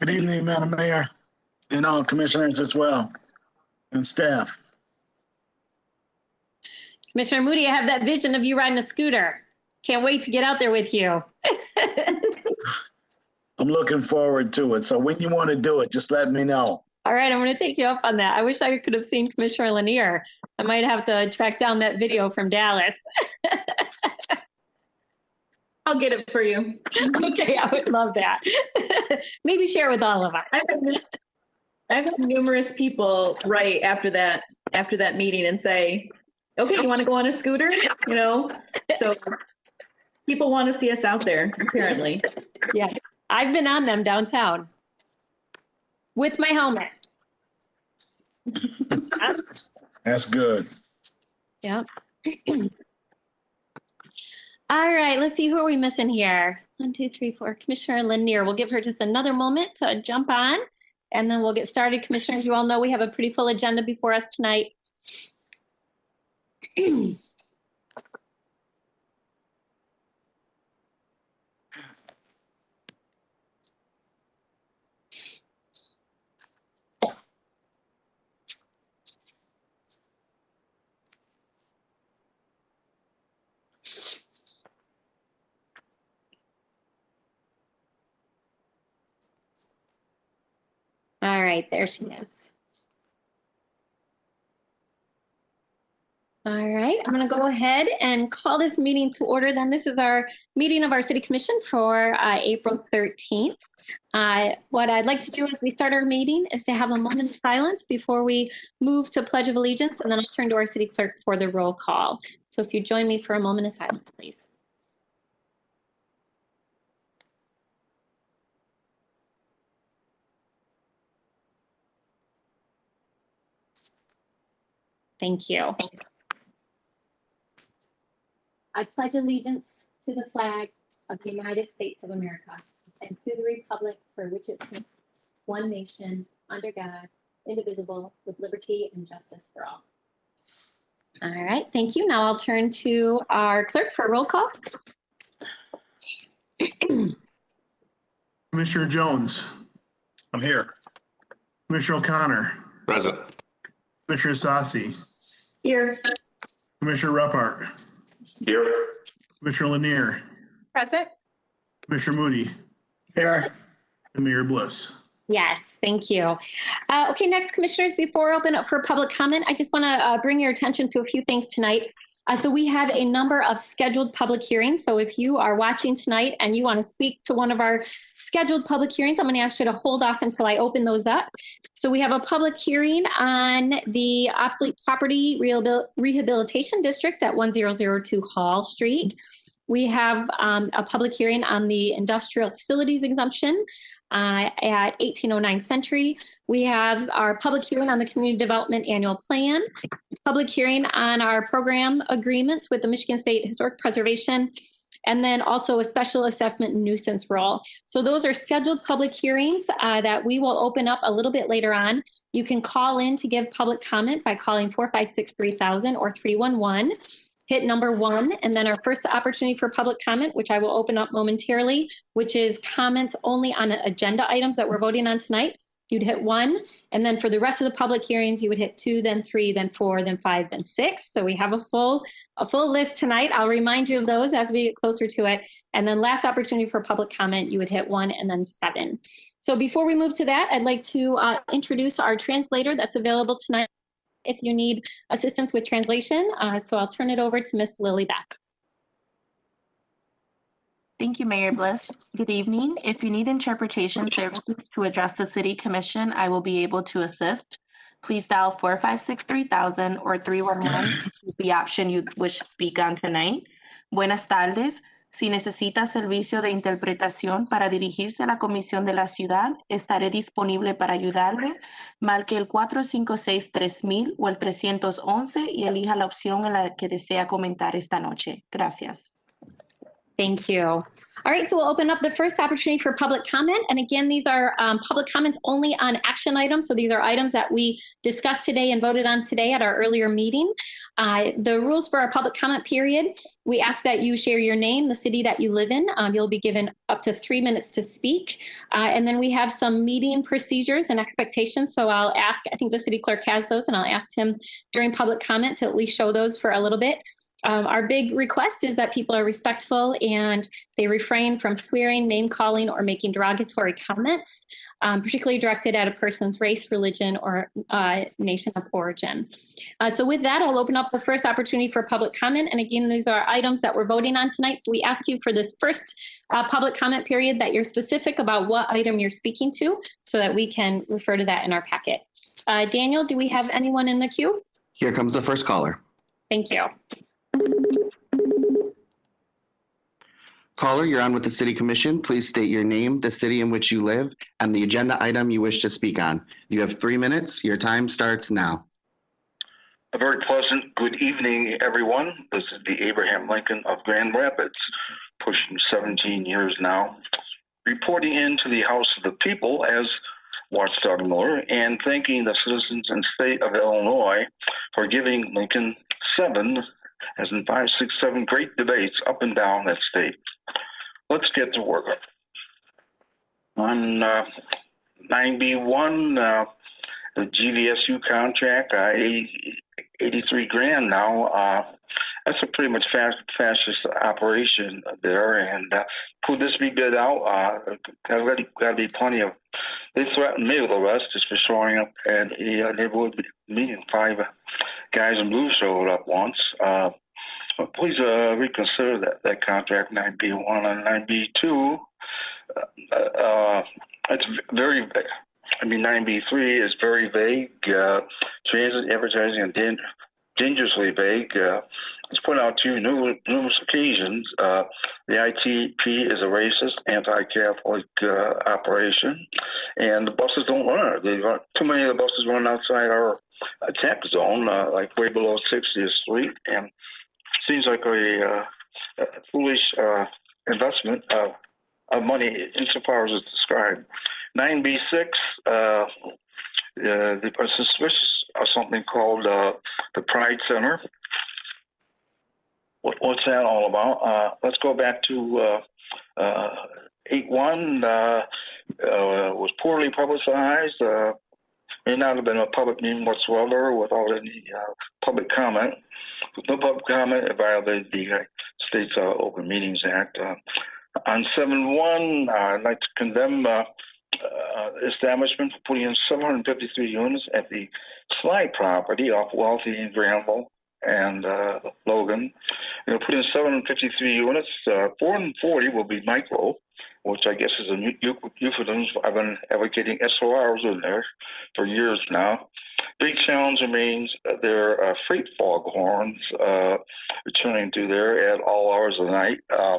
Good evening, Madam Mayor, and all commissioners as well, and staff. Commissioner Moody, I have that vision of you riding a scooter. Can't wait to get out there with you. I'm looking forward to it. So when you want to do it, just let me know. All right, I'm going to take you up on that. I wish I could have seen Commissioner Lenear. I might have to track down that video from Dallas. I'll get it for you. okay, I would love that. Maybe share with all of us. I've had, I've had numerous people write after that after that meeting and say, "Okay, you want to go on a scooter?" You know, so people want to see us out there. Apparently, Yeah, I've been on them downtown with my helmet. That's good. Yep. All right, let's see, who are we missing here? One, two, three, four. Commissioner Lenear. We'll give her just another moment to jump on and then we'll get started. Commissioners, you all know we have a pretty full agenda before us tonight. All right, there she is. All right, I'm going to go ahead and call this meeting to order. Then this is our meeting of our city commission for uh, April 13th. Uh, what I'd like to do as we start our meeting is to have a moment of silence before we move to Pledge of Allegiance, and then I'll turn to our city clerk for the roll call. So if you join me for a moment of silence, please. Thank you. I pledge allegiance to the flag of the United States of America and to the republic for which it stands, one nation, under God, indivisible, with liberty and justice for all. All right, thank you. Now I'll turn to our clerk for a roll call. Commissioner Jones, I'm here. Commissioner O'Connor, Present. Commissioner Ysasi, here, Commissioner Reppart, Here. Commissioner Lenear, present. Commissioner Moody, Here. and Mayor Bliss. Yes, thank you. Uh, okay, next, commissioners, before I open up for public comment, I just want to uh, bring your attention to a few things tonight. Uh, so we have a number of scheduled public hearings. So if you are watching tonight and you want to speak to one of our scheduled public hearings, I'm going to ask you to hold off until I open those up. So we have a public hearing on the obsolete property rehabil- rehabilitation district at 1002 Hall Street. We have um, a public hearing on the industrial facilities exemption uh, at 1809 Century. We have our public hearing on the community development annual plan, public hearing on our program agreements with the Michigan State Historic Preservation, and then also a special assessment nuisance role. So those are scheduled public hearings uh, that we will open up a little bit later on. You can call in to give public comment by calling 456 3000 or 311 hit number one, and then our first opportunity for public comment, which I will open up momentarily, which is comments only on agenda items that we're voting on tonight. You'd hit one, and then for the rest of the public hearings, you would hit two, then three, then four, then five, then six. So we have a full a full list tonight. I'll remind you of those as we get closer to it. And then last opportunity for public comment, you would hit one and then seven. So before we move to that, I'd like to uh, introduce our translator that's available tonight if you need assistance with translation. Uh, so I'll turn it over to Miss Lily Beck. Thank you, Mayor Bliss. Good evening. If you need interpretation services to address the City Commission, I will be able to assist. Please dial 456-3000 or 311 choose the option you wish to speak on tonight. Buenas tardes. Si necesita servicio de interpretación para dirigirse a la Comisión de la Ciudad, estaré disponible para ayudarle. Marque el 456-3000 o el 311 y elija la opción en la que desea comentar esta noche. Gracias. Thank you. All right, so we'll open up the first opportunity for public comment. And again, these are um, public comments only on action items. So these are items that we discussed today and voted on today at our earlier meeting. Uh, the rules for our public comment period, we ask that you share your name, the city that you live in. Um, you'll be given up to three minutes to speak. Uh, and then we have some meeting procedures and expectations. So I'll ask, I think the city clerk has those, and I'll ask him during public comment to at least show those for a little bit. Um, our big request is that people are respectful and they refrain from swearing, name calling, or making derogatory comments, um, particularly directed at a person's race, religion, or uh, nation of origin. Uh, so, with that, I'll open up the first opportunity for public comment. And again, these are items that we're voting on tonight. So, we ask you for this first uh, public comment period that you're specific about what item you're speaking to so that we can refer to that in our packet. Uh, Daniel, do we have anyone in the queue? Here comes the first caller. Thank you. Caller, you're on with the City Commission. Please state your name, the city in which you live, and the agenda item you wish to speak on. You have three minutes. Your time starts now. A very pleasant good evening, everyone. This is the Abraham Lincoln of Grand Rapids, pushing 17 years now, reporting into the House of the People as Watchdog Miller and thanking the citizens and state of Illinois for giving Lincoln seven, as in five, six, seven great debates up and down that state. Let's get to work. On uh, 9B1, uh, the GVSU contract, uh, 80, 83 grand now. Uh, that's a pretty much fast, fastest operation there. And uh, could this be bid out? Uh, got to be plenty of. They threatened me with arrest just for showing up at a neighborhood meeting. Five guys in blue showed up once. Uh, but please uh, reconsider that, that contract 9B1 and 9B2. Uh, uh, it's very I mean, 9B3 is very vague. Uh, transit advertising and dan- dangerously vague. Uh, it's put out to numerous, numerous occasions. Uh, the ITP is a racist, anti-Catholic uh, operation, and the buses don't run. They run, too many of the buses run outside our attack zone, uh, like way below 60th Street, and seems like a, uh, a foolish uh, investment of, of money insofar as it's described. 9B6, uh, uh, they are suspicious of something called uh, the Pride Center. What, what's that all about? Uh, let's go back to uh, uh, 8-1, uh, uh, was poorly publicized, uh, may not have been a public meeting whatsoever without any uh, public comment. With no public comment, it violated the uh, state's uh, Open Meetings Act. Uh, on 7-1, uh, I'd like to condemn uh, establishment for putting in 753 units at the Sly property off Wealthy and Granville and Logan. They'll put in 753 units. Uh, 440 will be micro, which I guess is a eu- euphemism. I've been advocating SORs in there for years now. Big challenge remains uh, their uh, freight foghorns uh, returning to there at all hours of the night. Uh,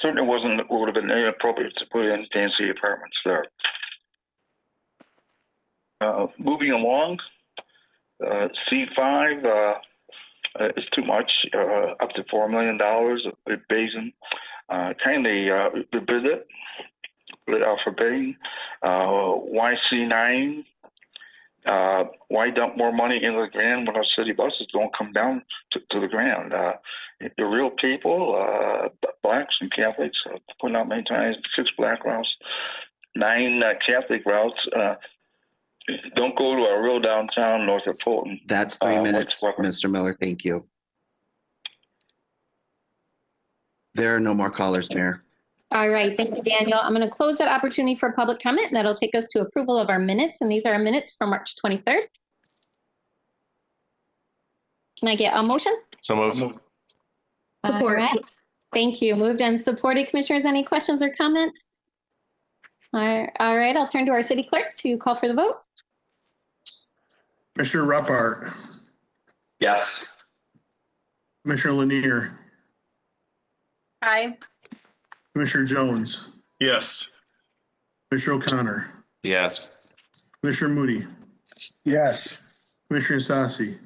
certainly wasn't would have been inappropriate to put in fancy apartments there. Uh, moving along, uh, C5 uh, is too much, up to $4 million. Uh, Basin uh, kindly uh, bid it, lit bidding. Uh, YC9, uh, why dump more money into the ground when our city buses don't come down to, to the ground? Uh, the real people, uh, blacks and Catholics, uh, putting out many times, six black routes, nine uh, Catholic routes. Uh, don't go to a real downtown north of Fulton. That's three Uh, minutes, Mr. Miller. Thank you. There are no more callers, Mayor. All right, thank you, Daniel. I'm going to close that opportunity for public comment, and that'll take us to approval of our minutes, and these are our minutes from March 23rd. Can I get a motion? So moved. Support. right. Thank you. Moved and supported. Commissioners, any questions or comments? All right, all right, I'll turn to our city clerk to call for the vote. Commissioner Reppart, Yes. Commissioner Lenear, Aye. Commissioner Jones, Yes. Commissioner O'Connor, Yes. Commissioner Moody, Yes. Commissioner Ysasi,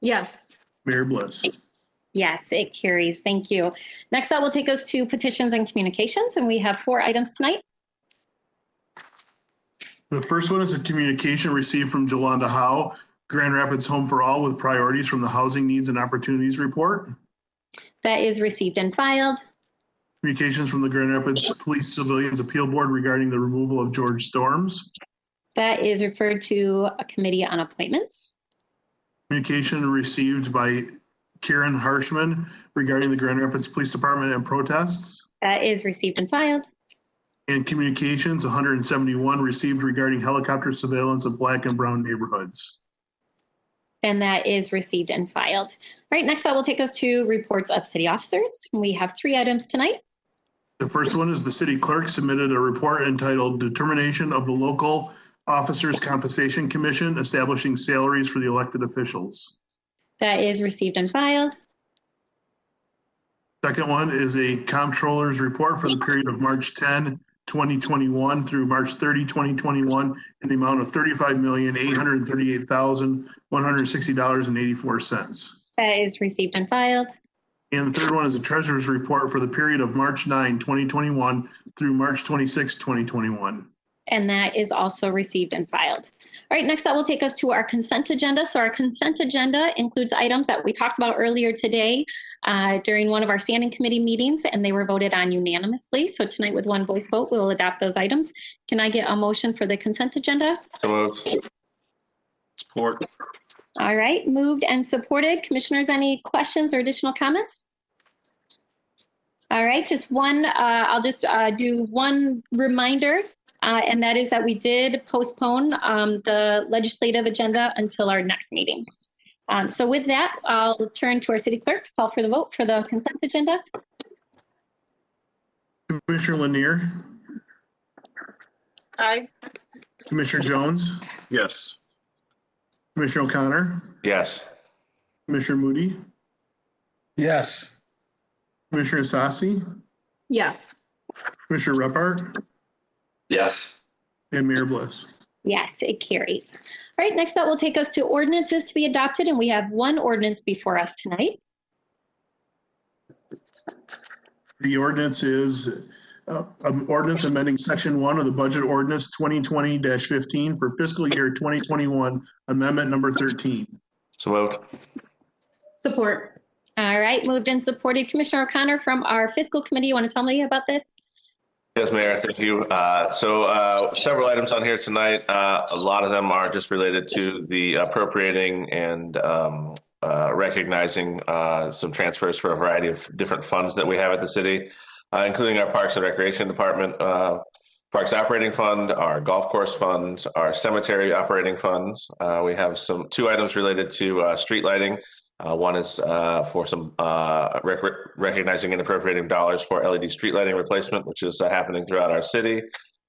Yes. Mayor Bliss. Yes, it carries. Thank you. Next, that will take us to petitions and communications, and we have four items tonight. The first one is a communication received from Jolanda Howe, Grand Rapids Home for All with priorities from the Housing Needs and Opportunities Report. That is received and filed. Communications from the Grand Rapids Police Civilians Appeal Board regarding the removal of George Storms. That is referred to a committee on appointments. Communication received by Karen Harshman regarding the Grand Rapids Police Department and protests. That is received and filed. And communications, 171 received regarding helicopter surveillance of black and brown neighborhoods. And that is received and filed. All right, next that will take us to reports of city officers. We have three items tonight. The first one is the city clerk submitted a report entitled Determination of the Local Officers Compensation Commission Establishing Salaries for the Elected Officials. That is received and filed. Second one is a comptroller's report for the period of March 10, 2021 through March 30, 2021 in the amount of $35,838,160.84. That is received and filed. And the third one is a treasurer's report for the period of March 9, 2021 through March 26, 2021. And that is also received and filed. All right, next that will take us to our consent agenda. So our consent agenda includes items that we talked about earlier today uh, during one of our standing committee meetings, and they were voted on unanimously. So tonight, with one voice vote, we'll adopt those items. Can I get a motion for the consent agenda? So moved. Support. All right, moved and supported. Commissioners, any questions or additional comments? All right, just one, uh, I'll just uh, do one reminder, uh, and that is that we did postpone um, the legislative agenda until our next meeting. Um, So with that, I'll turn to our city clerk to call for the vote for the consent agenda. Commissioner Lenear, Aye. Commissioner Jones, Yes. Commissioner O'Connor, Yes. Commissioner Moody, Yes. Commissioner Ysasi, Yes. Commissioner Reppart, Yes. and Mayor Bliss. Yes, it carries. All right, next that will take us to ordinances to be adopted, and we have one ordinance before us tonight. The ordinance is uh, um, ordinance amending section one of the budget ordinance 2020-15 for fiscal year 2021, amendment number 13. So moved. Support. All right, moved and supported. Commissioner O'Connor from our fiscal committee, you want to tell me about this? Yes, Mayor, thank you. Uh, So uh, several items on here tonight. Uh, A lot of them are just related to the appropriating and um, uh, recognizing uh, some transfers for a variety of different funds that we have at the city, uh, including our Parks and Recreation Department, Parks Operating Fund, our Golf Course Funds, our Cemetery Operating Funds. We have some, two items related to street lighting. Uh, One is uh, for some uh, rec- recognizing and appropriating dollars for LED street lighting replacement, which is uh, happening throughout our city,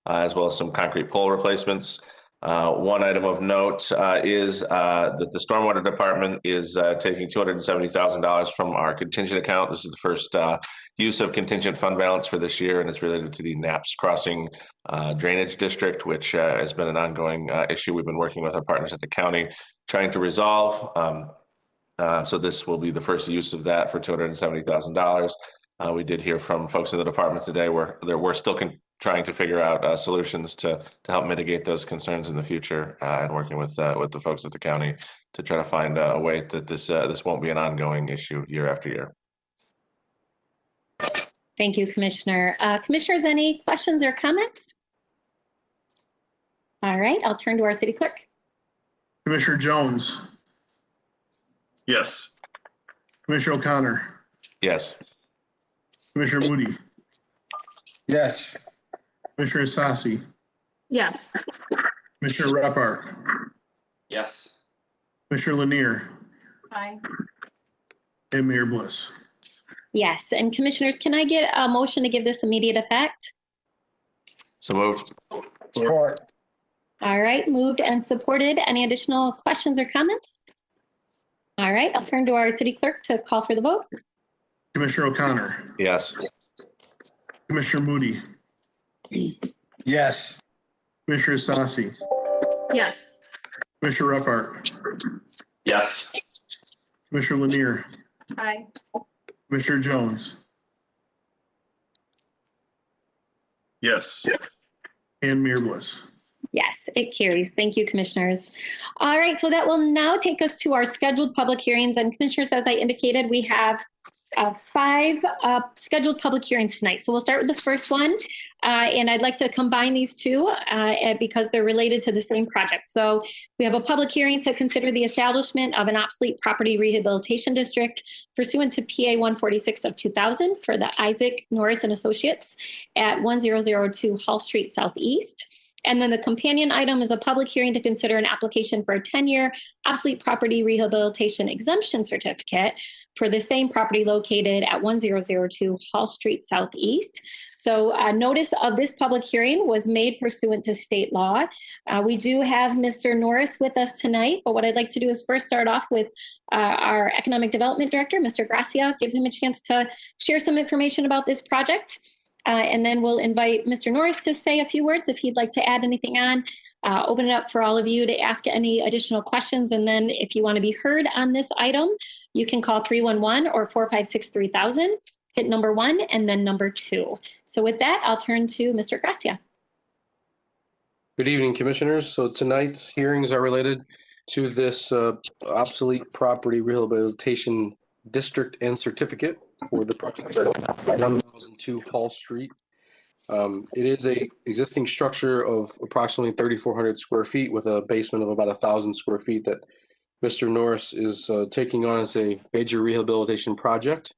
uh, as well as some concrete pole replacements. Uh, One item of note is that the Stormwater Department is taking $270,000 from our contingent account. This is the first use of contingent fund balance for this year, and it's related to the Naps Crossing Drainage District, which has been an ongoing issue we've been working with our partners at the county, trying to resolve. Um, uh, So this will be the first use of that for $270,000. Uh, We did hear from folks in the department today where there we're still con- trying to figure out uh, solutions to to help mitigate those concerns in the future uh, and working with uh, with the folks at the county to try to find uh, a way that this uh, this won't be an ongoing issue year after year. Thank you, Commissioner. Uh, Commissioners, any questions or comments? All right, I'll turn to our city clerk. Commissioner Jones, Yes. Commissioner O'Connor, Yes. Commissioner Moody, Yes. Commissioner Ysasi, Yes. Commissioner Reppart, Yes. Commissioner Lenear, Aye. and Mayor Bliss. Yes, and Commissioners, can I get a motion to give this immediate effect? So moved. Support. All right, moved and supported. Any additional questions or comments? All right, I'll turn to our city clerk to call for the vote. Commissioner O'Connor, Yes. Commissioner Moody, Yes. Commissioner Ysasi, Yes. Commissioner Reppart, Yes. Commissioner Lenear, Aye. Commissioner Jones, Yes. and Mayor Bliss. Yes, it carries. Thank you, commissioners. All right, so that will now take us to our scheduled public hearings. And commissioners, as I indicated, we have uh, five uh, scheduled public hearings tonight. So we'll start with the first one. Uh, and I'd like to combine these two uh, because they're related to the same project. So we have a public hearing to consider the establishment of an obsolete property rehabilitation district pursuant to PA 146 of 2000 for the Isaac Norris and Associates at 1002 Hall Street Southeast. And then the companion item is a public hearing to consider an application for a 10-year obsolete property rehabilitation exemption certificate for the same property located at 1002 Hall Street Southeast. So uh, notice of this public hearing was made pursuant to state law. Uh, we do have Mr. Norris with us tonight, but what I'd like to do is first start off with uh, our Economic Development Director, Mr. Gracia, give him a chance to share some information about this project. Uh, and then we'll invite Mr. Norris to say a few words if he'd like to add anything on. Uh, open it up for all of you to ask any additional questions. And then if you want to be heard on this item, you can call 311 or 456 3000, hit number one and then number two. So with that, I'll turn to Mr. Gracia. Good evening, Commissioners. So tonight's hearings are related to this uh, obsolete property rehabilitation district and certificate for the project at 1002 Hall Street. Um, It is a existing structure of approximately 3,400 square feet with a basement of about 1,000 square feet that Mr. Norris is uh, taking on as a major rehabilitation project.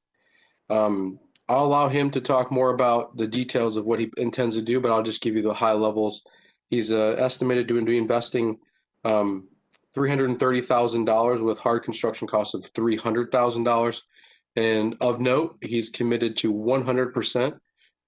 Um, I'll allow him to talk more about the details of what he intends to do, but I'll just give you the high levels. He's uh, estimated to be investing um, $330,000 with hard construction costs of $300,000. And of note, he's committed to 100%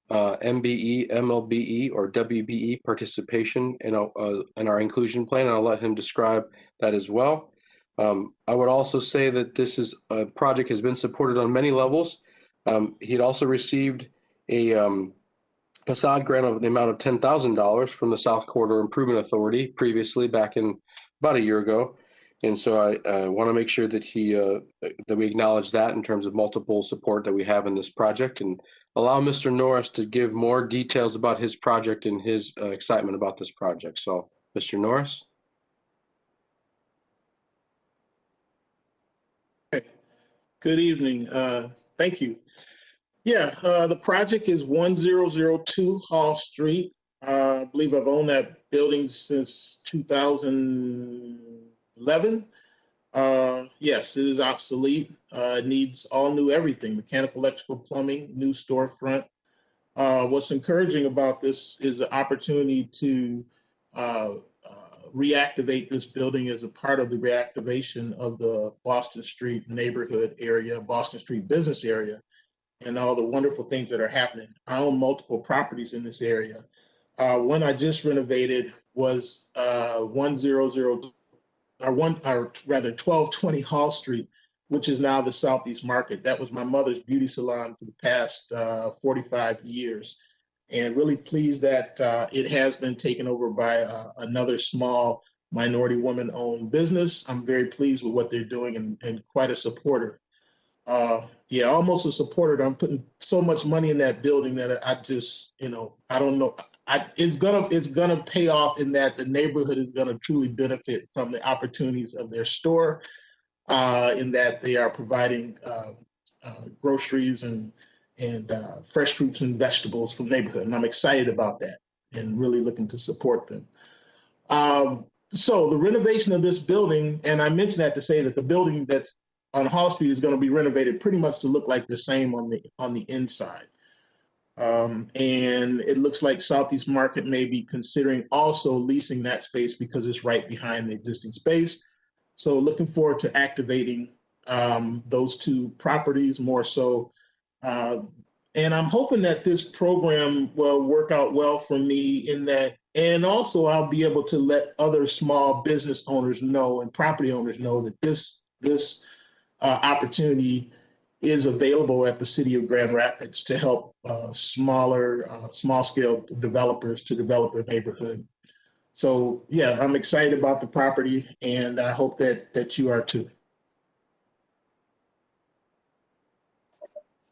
uh, MBE, MLBE, or WBE participation in, uh, in our inclusion plan. And I'll let him describe that as well. Um, I would also say that this is a project has been supported on many levels. Um, he'd also received a um, facade grant of the amount of $10,000 from the South Corridor Improvement Authority previously back in about a year ago. And so I uh, want to make sure that he uh, that we acknowledge that in terms of multiple support that we have in this project and allow Mr. Norris to give more details about his project and his uh, excitement about this project. So, Mr. Norris? Okay. Good evening. Uh, Thank you. Yeah, uh, the project is 1002 Hall Street. Uh, I believe I've owned that building since 2011. Uh, Yes, it is obsolete. Uh, needs all new everything, mechanical, electrical, plumbing, new storefront. Uh, What's encouraging about this is the opportunity to uh, uh, reactivate this building as a part of the reactivation of the Boston Street neighborhood area, Boston Street business area, and all the wonderful things that are happening. I own multiple properties in this area. Uh, one I just renovated was uh, 100, or one, or rather 1220 Hall Street, which is now the Southeast Market. That was my mother's beauty salon for the past uh, 45 years and really pleased that uh, it has been taken over by uh, another small minority woman owned business. I'm very pleased with what they're doing and, and quite a supporter. Uh, yeah, almost a supporter. I'm putting so much money in that building that I just, you know, I don't know. I, it's gonna it's gonna pay off in that the neighborhood is gonna truly benefit from the opportunities of their store, uh, in that they are providing uh, uh, groceries and and uh, fresh fruits and vegetables from the neighborhood. And I'm excited about that and really looking to support them. Um, so the renovation of this building, and I mentioned that to say that the building that's on Hall Street is going to be renovated pretty much to look like the same on the on the inside. Um, and it looks like Southeast Market may be considering also leasing that space because it's right behind the existing space. So looking forward to activating um, those two properties more so uh, and I'm hoping that this program will work out well for me in that, and also I'll be able to let other small business owners know and property owners know that this this uh, opportunity is available at the city of Grand Rapids to help uh, smaller, uh, small scale developers to develop their neighborhood. So yeah, I'm excited about the property, and I hope that that you are too.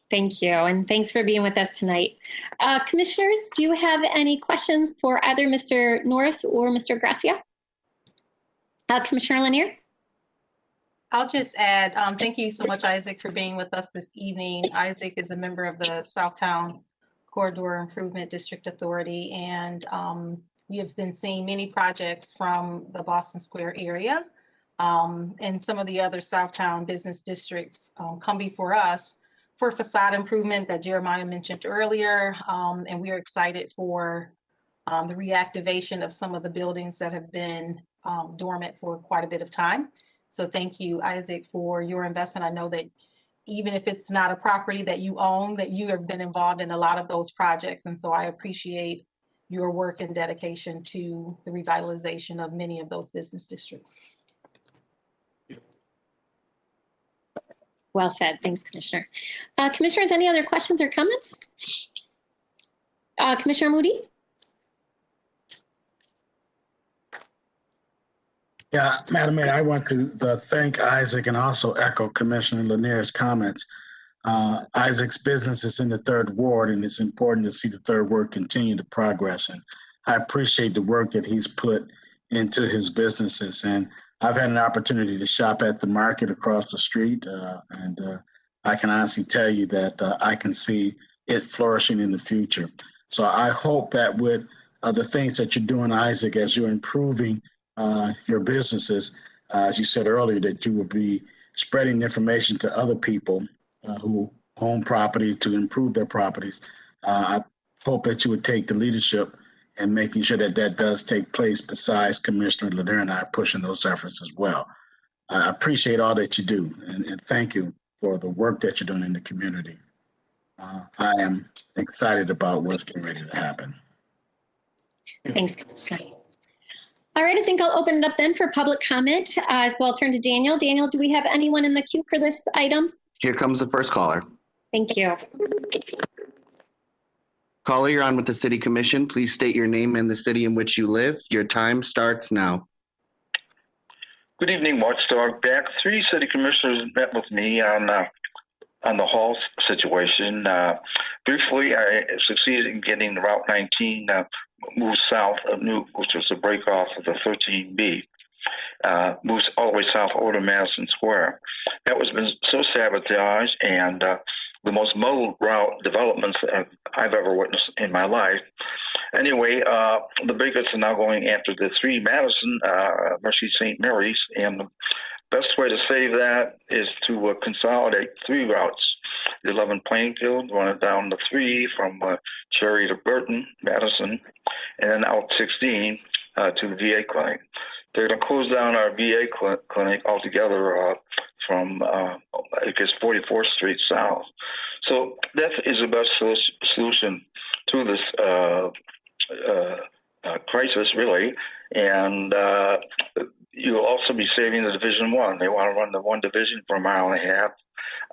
Thank you, and thanks for being with us tonight. Uh, Commissioners, do you have any questions for either Mr. Norris or Mr. Gracia? Uh, Commissioner Lenear? I'll just add, um, thank you so much, Isaac, for being with us this evening. Isaac is a member of the Southtown Corridor Improvement District Authority, and um, we have been seeing many projects from the Boston Square area. Um, and some of the other Southtown business districts um, come before us for facade improvement that Jeremiah mentioned earlier. Um, and we are excited for um, the reactivation of some of the buildings that have been dormant for quite a bit of time. So thank you, Isaac, for your investment. I know that even if it's not a property that you own, that you have been involved in a lot of those projects. And so I appreciate your work and dedication to the revitalization of many of those business districts. Well said. Thanks, Commissioner. Uh, Commissioners, any other questions or comments? Uh, Commissioner Moody? Yeah, Madam Mayor, I want to thank Isaac and also echo Commissioner Lenear's comments. Uh, Isaac's business is in the third ward, and it's important to see the third ward continue to progress. And I appreciate the work that he's put into his businesses. And I've had an opportunity to shop at the market across the street, uh, and uh, I can honestly tell you that uh, I can see it flourishing in the future. So I hope that with uh, the things that you're doing, Isaac, as you're improving uh, your businesses, uh, as you said earlier, that you will be spreading information to other people uh, who own property to improve their properties. Uh, I hope that you would take the leadership and making sure that that does take place besides Commissioner Lenear and I pushing those efforts as well. I appreciate all that you do and, and thank you for the work that you're doing in the community. Uh, I am excited about what's getting ready to happen. Thanks, Commissioner. All right, I think I'll open it up then for public comment. Uh, so I'll turn to Daniel. Daniel, do we have anyone in the queue for this item? Here comes the first caller. Thank you. Caller, you're on with the City Commission. Please state your name and the city in which you live. Your time starts now. Good evening, Watchdog. Back three city commissioners met with me on uh, on the hall situation. Uh, briefly, I succeeded in getting Route 19 moved south of New, which was a break off of the 13B. Uh, moves all the way south over to Madison Square. That was been so sabotaged and uh, the most muddled route developments I've ever witnessed in my life. Anyway, uh, the bigots are now going after the three Madison, uh, Mercy St. Mary's, and the best way to save that is to uh, consolidate three routes. The 11 Plainfield, run it down the three from uh, Cherry to Burton, Madison, and then out 16 uh, to the VA clinic. They're going to close down our VA cl- clinic altogether uh, from, uh, I guess, 44th Street south. So that is the best solution to this uh, uh, uh, crisis, really. And uh, you'll also be saving the Division One. They want to run the one division for a mile and a half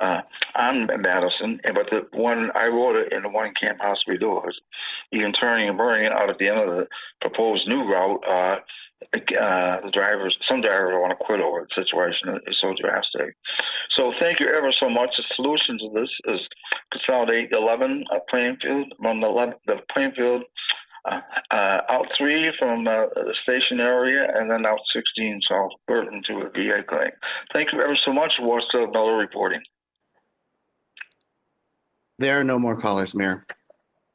uh, on Madison, but the one I wrote it in the one Camp House Redores. Even turning and burning out at the end of the proposed new route, uh, uh, the drivers, some drivers want to quit over the situation. It's so drastic. So thank you ever so much. The solution to this is consolidate 11 uh, Plainfield, run the, 11, the Plainfield uh, uh, out three from uh, the station area and then out 16 South Burton to a VA clinic. Thank you ever so much. What's Miller reporting? There are no more callers, Mayor.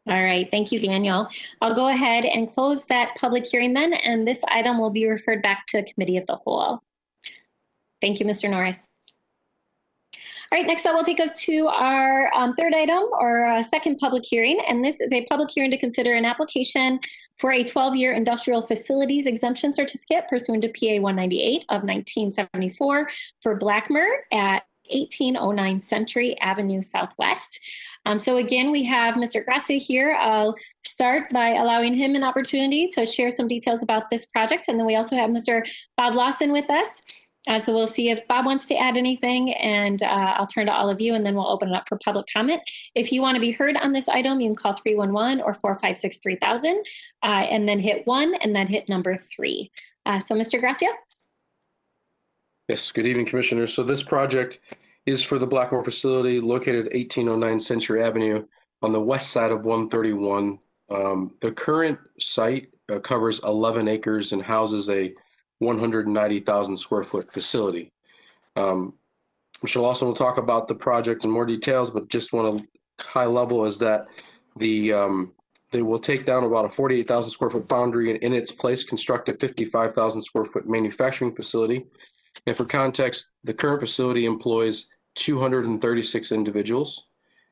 All right, thank you, Daniel. I'll go ahead and close that public hearing then, and this item will be referred back to Committee of the Whole. Thank you, Mr. Norris. All right, next that will take us to our um, third item or uh, second public hearing. And this is a public hearing to consider an application for a 12-year industrial facilities exemption certificate pursuant to PA 198 of 1974 for Blackmer at 1809 Century Avenue Southwest. Um, so again, we have Mr. Gracia here. I'll start by allowing him an opportunity to share some details about this project. And then we also have Mr. Bob Lawson with us. Uh, so we'll see if Bob wants to add anything and uh, I'll turn to all of you and then we'll open it up for public comment. If you want to be heard on this item, you can call 311 or 456 3000 uh, and then hit one and then hit number three. Uh, so Mr. Gracia? Yes, good evening, Commissioner. So this project is for the Blackmer facility located at 1809 Century Avenue on the west side of 131. Um, The current site uh, covers 11 acres and houses a 190,000 square foot facility. Um, Mr. Lawson will talk about the project in more details, but just want to high level is that the, um, they will take down about a 48,000 square foot foundry and in its place construct a 55,000 square foot manufacturing facility. And for context, the current facility employs 236 individuals,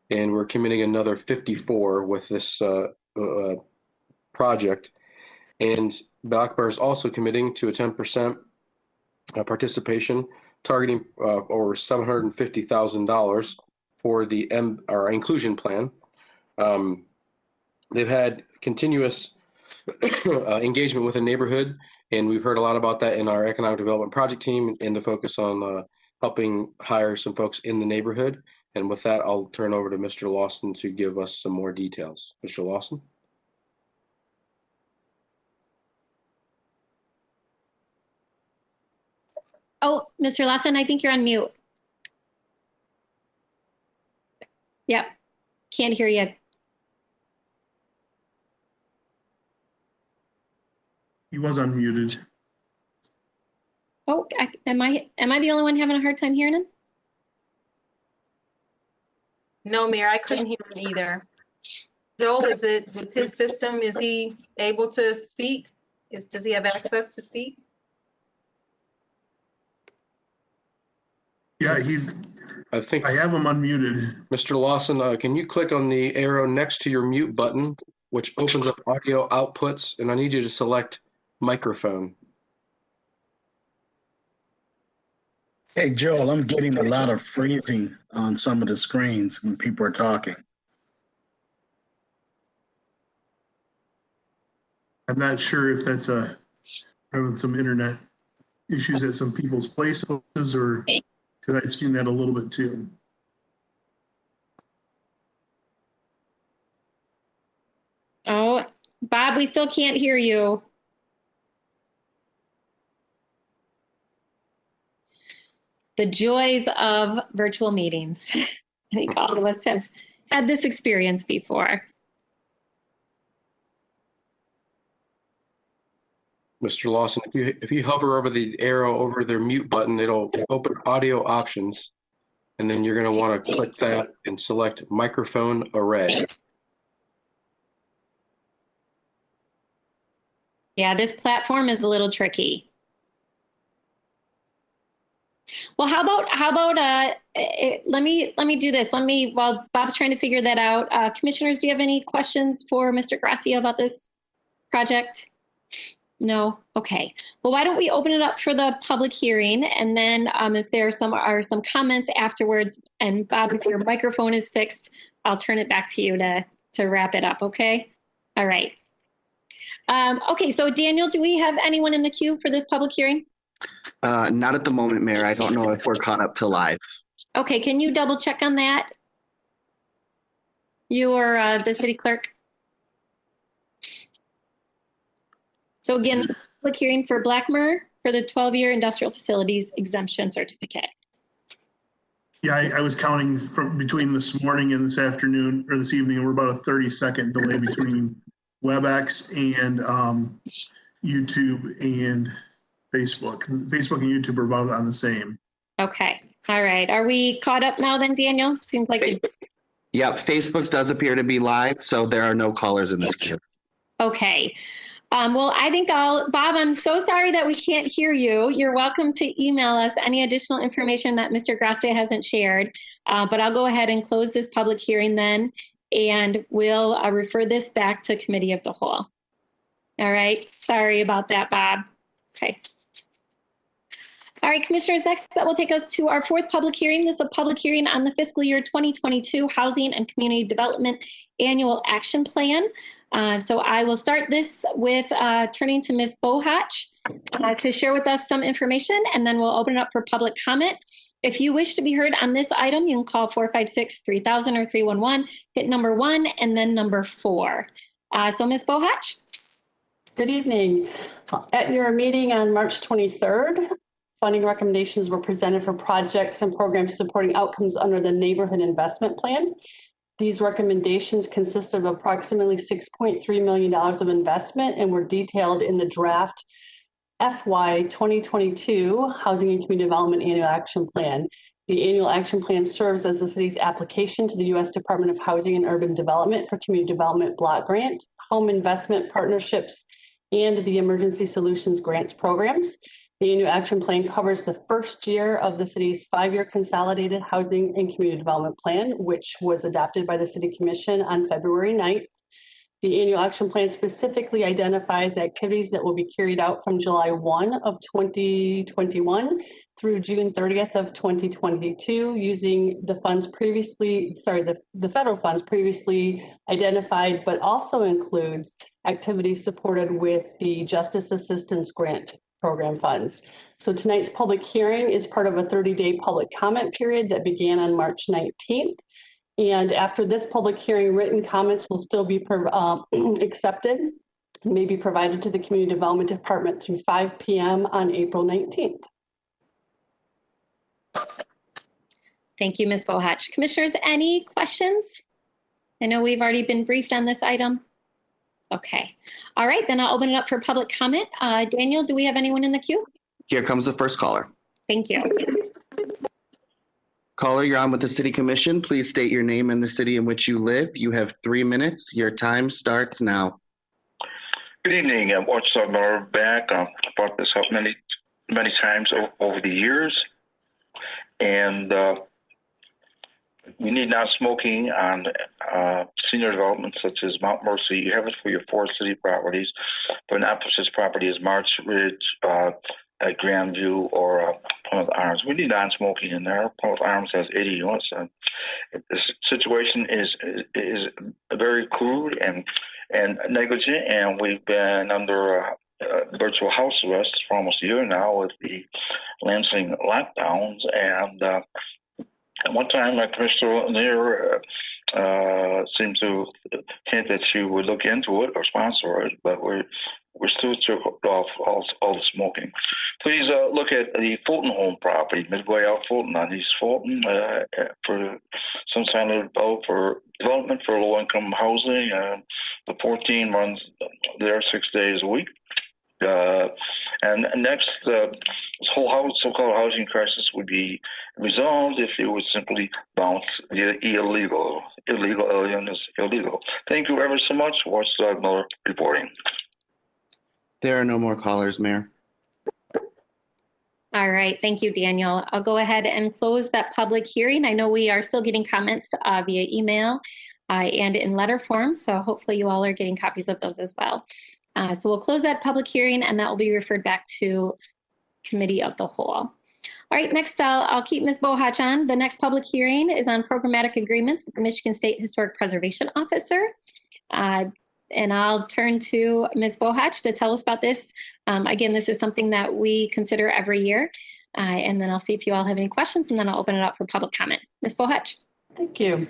and we're committing another 54 with this uh, uh, project. And Blackmer is also committing to a 10% uh, participation, targeting uh, over $750,000 for the M, our inclusion plan. Um, they've had continuous uh, engagement with the neighborhood, and we've heard a lot about that in our economic development project team and the focus on uh, helping hire some folks in the neighborhood. And with that, I'll turn over to Mr. Lawson to give us some more details. Mr. Lawson? Oh, Mr. Lawson, I think you're on mute. Yep, can't hear you. He was unmuted. Oh, I- am I, am I the only one having a hard time hearing him? No, Mayor, I couldn't hear him either. Joel, is it, with his system, is he able to speak? Is, does he have access to speak? Yeah, he's, I think, I have him unmuted. Mr. Lawson, uh, can you click on the arrow next to your mute button, which opens up audio outputs, and I need you to select microphone. Hey, Joel, I'm getting a lot of freezing on some of the screens when people are talking. I'm not sure if that's a, having some internet issues at some people's places or, because I've seen that a little bit too. Oh, Bob, we still can't hear you. The joys of virtual meetings. I think all of us have had this experience before. Mr. Lawson, if you, if you hover over the arrow over their mute button, it'll open audio options. And then you're gonna wanna click that and select microphone array. Yeah, this platform is a little tricky. Well, how about how about uh, eh, let me let me do this. Let me while Bob's trying to figure that out. Uh, commissioners, do you have any questions for Mr. Gracia about this project? No. Okay. Well, why don't we open it up for the public hearing, and then um, if there are some are some comments afterwards, and Bob, if your microphone is fixed, I'll turn it back to you to to wrap it up. Okay. All right. Um, okay. So Daniel, do we have anyone in the queue for this public hearing? Uh, not at the moment, Mayor. I don't know if we're caught up to live. Okay, can you double check on that? You or uh, the city clerk? So again, public hearing for Blackmer for the 12-year industrial facilities exemption certificate. Yeah, I, I was counting from between this morning and this afternoon or this evening, we're about a thirty second delay between WebEx and um, YouTube and Facebook. Facebook and YouTube are about on the same. Okay, all right. Are we caught up now then, Daniel? Seems like, we- Yep, Facebook does appear to be live, so there are no callers in this queue. okay. Um, well, I think I'll, Bob, I'm so sorry that we can't hear you. You're welcome to email us any additional information that Mr. Gracia hasn't shared. Uh, but I'll go ahead and close this public hearing then, and we'll uh, refer this back to committee of the whole. All right, sorry about that, Bob. Okay. All right, Commissioners, next that will take us to our fourth public hearing. This is a public hearing on the fiscal year 2022 Housing and Community Development Annual Action Plan. Uh, so I will start this with uh, turning to Ms. Bohatch uh, to share with us some information, and then we'll open it up for public comment. If you wish to be heard on this item, you can call 456-3000 or 311, hit number one, and then number four. Uh, so Ms. Bohatch? Good evening. At your meeting on March 23rd, funding recommendations were presented for projects and programs supporting outcomes under the Neighborhood Investment Plan. These recommendations consist of approximately $6.3 million of investment and were detailed in the draft FY 2022 Housing and Community Development Annual Action Plan. The annual action plan serves as the city's application to the U.S. Department of Housing and Urban Development for Community Development Block Grant, Home Investment Partnerships, and the Emergency Solutions Grants programs. The annual action plan covers the first year of the city's five-year consolidated housing and community development plan, which was adopted by the city commission on February 9th. The annual action plan specifically identifies activities that will be carried out from July 1 of 2021 through June 30th of 2022 using the funds previously, sorry, the, the federal funds previously identified, but also includes activities supported with the Justice Assistance Grant program funds. So tonight's public hearing is part of a 30-day public comment period that began on March 19th. And after this public hearing, written comments will still be uh, accepted may be provided to the Community Development Department through 5 p.m. on April 19th. Thank you, Ms. Bohatch. Commissioners, any questions? I know we've already been briefed on this item. Okay. All right, then I'll open it up for public comment. Uh, Daniel, do we have anyone in the queue? Here comes the first caller. Thank you. Caller, you're on with the City Commission. Please state your name and the city in which you live. You have three minutes. Your time starts now. Good evening. I'm Watchdog Miller back. I've brought this up many, many times over the years. And uh, we need not smoking on uh, senior developments such as Mount Mercy. You have it for your four city properties, but an emphasis property is March Ridge, uh, at Grandview, or uh, Plymouth Arms. We need non-smoking in there. Plymouth Arms has 80 units. And the situation is is very crude and and negligent, and we've been under uh, uh, virtual house arrest for almost a year now with the Lansing lockdowns. And uh, at one time, uh, Commissioner Lenear uh, seemed to hint that she would look into it or sponsor it, but we're we're still took off all, all the smoking. Please uh, look at the Fulton home property, Midway out Fulton on East Fulton, uh, for some kind of develop for development for low income housing. Uh, the 14 runs there six days a week. Uh, and next, uh, this whole house, so-called housing crisis would be resolved if it would simply bounce the illegal. Illegal alien is illegal. Thank you ever so much. Watchdog Miller reporting. There are no more callers, Mayor. All right, thank you, Daniel. I'll go ahead and close that public hearing. I know we are still getting comments uh, via email uh, and in letter form, so hopefully you all are getting copies of those as well. Uh, so we'll close that public hearing and that will be referred back to committee of the whole. All right, next I'll, I'll keep Ms. Bohatch on. The next public hearing is on programmatic agreements with the Michigan State Historic Preservation Officer. Uh, and I'll turn to Ms. Bohatch to tell us about this. Um, again, this is something that we consider every year. Uh, and then I'll see if you all have any questions and then I'll open it up for public comment. Ms. Bohatch. Thank you.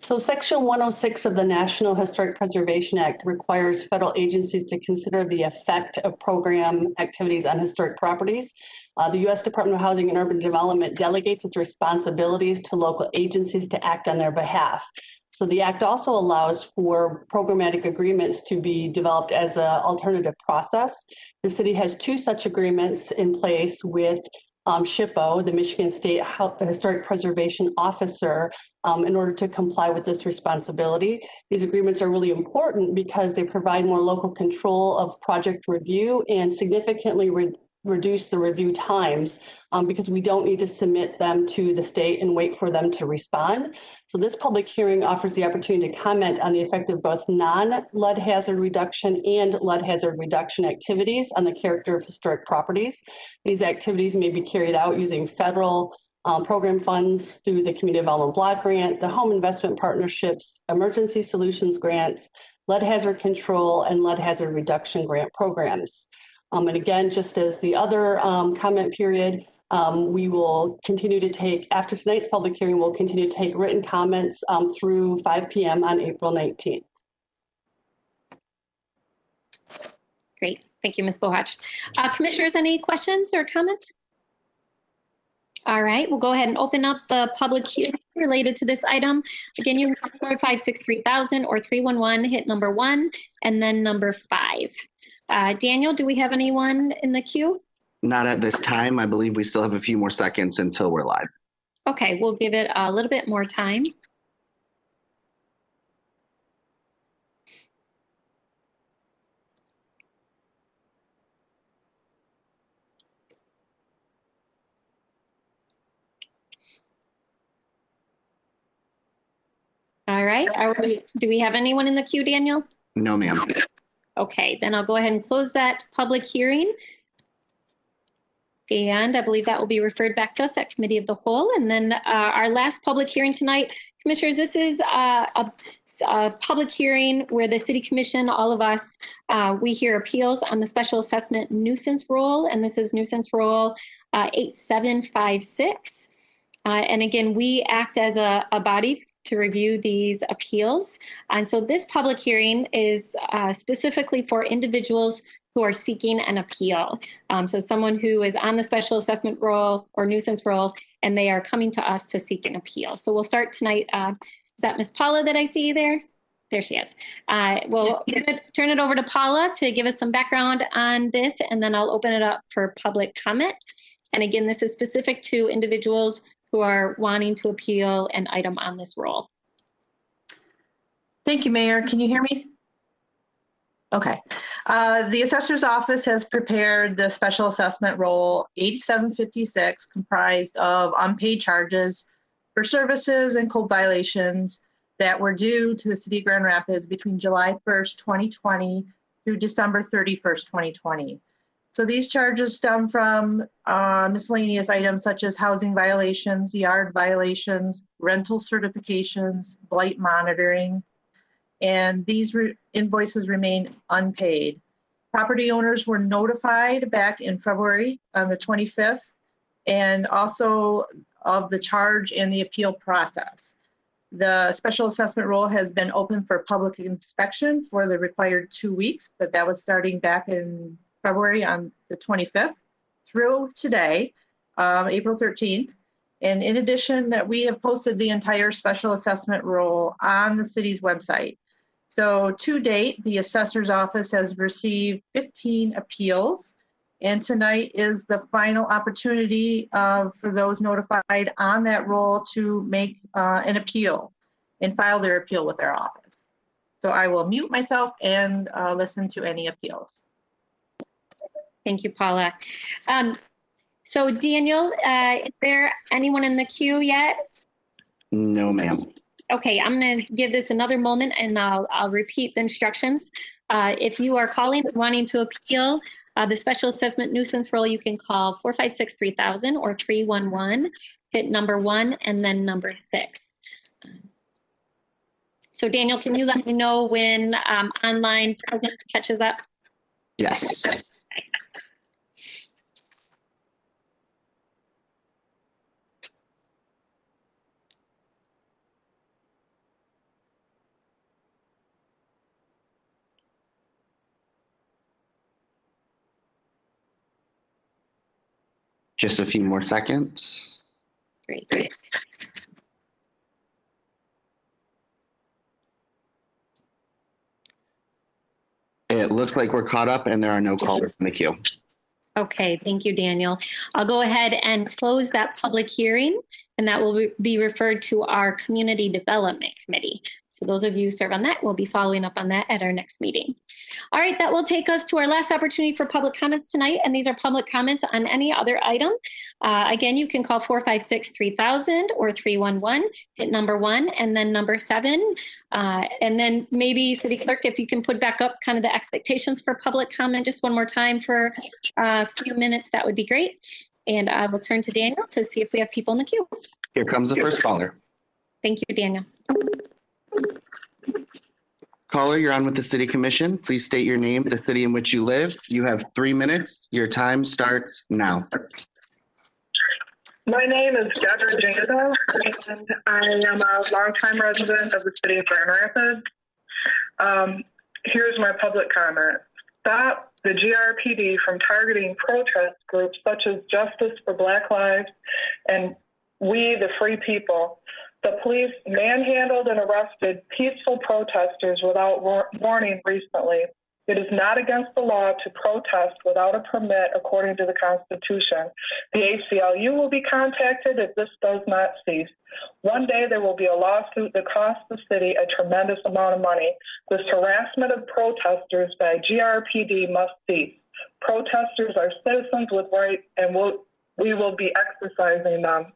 So Section 106 of the National Historic Preservation Act requires federal agencies to consider the effect of program activities on historic properties. Uh, the U.S. Department of Housing and Urban Development delegates its responsibilities to local agencies to act on their behalf. So the act also allows for programmatic agreements to be developed as an alternative process. The city has two such agreements in place with um, SHPO, the Michigan State Historic Preservation Officer, um, in order to comply with this responsibility. These agreements are really important because they provide more local control of project review and significantly re reduce the review times um, because we don't need to submit them to the state and wait for them to respond. So this public hearing offers the opportunity to comment on the effect of both non-lead hazard reduction and lead hazard reduction activities on the character of historic properties. These activities may be carried out using federal um, program funds through the Community Development Block Grant, the Home Investment Partnerships, Emergency Solutions Grants, Lead Hazard Control, and Lead Hazard Reduction Grant programs. Um, and again, just as the other um, comment period, um, we will continue to take, after tonight's public hearing, we'll continue to take written comments um, through 5 p.m. on April 19th. Great. Thank you, Ms. Bohatch. Uh, commissioners, any questions or comments? All right, we'll go ahead and open up the public hearing related to this item. Again, you four five six three thousand or three one one, hit number one, and then number five. Uh, Daniel, do we have anyone in the queue? Not at this time. I believe we still have a few more seconds until we're live. Okay, we'll give it a little bit more time. All right, are we, do we have anyone in the queue, Daniel? No, ma'am. Okay, then I'll go ahead and close that public hearing. And I believe that will be referred back to us at Committee of the Whole. And then uh, our last public hearing tonight, Commissioners, this is uh, a, a public hearing where the City Commission, all of us, uh, we hear appeals on the special assessment nuisance rule, and this is nuisance rule uh, 8756. Uh, and again, we act as a, a body to review these appeals. And so this public hearing is uh, specifically for individuals who are seeking an appeal. Um, so someone who is on the special assessment roll or nuisance roll, and they are coming to us to seek an appeal. So we'll start tonight. Uh, is that Miss Paula that I see there? There she is. Uh, we'll Yes. turn it over to Paula to give us some background on this, and then I'll open it up for public comment. And again, this is specific to individuals who are wanting to appeal an item on this roll. Thank you, Mayor. Can you hear me? Okay. Uh, The Assessor's Office has prepared the special assessment roll 8756 comprised of unpaid charges for services and code violations that were due to the City of Grand Rapids between July 1st, 2020 through December 31st, 2020. So these charges stem from uh, miscellaneous items such as housing violations, yard violations, rental certifications, blight monitoring, and these re- invoices remain unpaid. Property owners were notified back in February on the 25th, and also of the charge and the appeal process. The special assessment roll has been open for public inspection for the required two weeks, but that was starting back in February on the 25th through today, um, April 13th. And in addition, that we have posted the entire special assessment roll on the city's website. So to date, the assessor's office has received 15 appeals. And tonight is the final opportunity uh, for those notified on that roll to make uh, an appeal and file their appeal with our office. So I will mute myself and uh, listen to any appeals. Thank you, Paula. Um, so Daniel, uh, is there anyone in the queue yet? No, ma'am. Okay, I'm going to give this another moment and I'll, I'll repeat the instructions. Uh, if you are calling and wanting to appeal uh, the special assessment nuisance rule, you can call 456 3000 or 311, hit number one and then number six. So Daniel, can you let me know when um, online presence catches up? Yes. Just a few more seconds. Great, great. It looks like we're caught up and there are no callers in the queue. Okay, thank you, Daniel. I'll go ahead and close that public hearing, and that will be referred to our Community Development Committee. So those of you who serve on that, we'll be following up on that at our next meeting. All right, that will take us to our last opportunity for public comments tonight, and these are public comments on any other item. Uh, Again, you can call 456-3000 or 311, hit number one, and then number seven. Uh, And then maybe, City Clerk, if you can put back up kind of the expectations for public comment just one more time for a few minutes, that would be great. And I will turn to Daniel to see if we have people in the queue. Here comes the first caller. Thank you, Daniel. Caller, you're on with the city commission. Please state your name, the city in which you live. You have three minutes. Your time starts now. My name is Deborah Jada, and I am a longtime resident of the city of Grand Rapids. Um, here's my public comment. stop the GRPD from targeting protest groups such as Justice for Black Lives and We the Free People. The police manhandled and arrested peaceful protesters without war- warning recently. It is not against the law to protest without a permit according to the Constitution. The ACLU will be contacted if this does not cease. One day there will be a lawsuit that costs the city a tremendous amount of money. This harassment of protesters by GRPD must cease. Protesters are citizens with rights and will, we will be exercising them.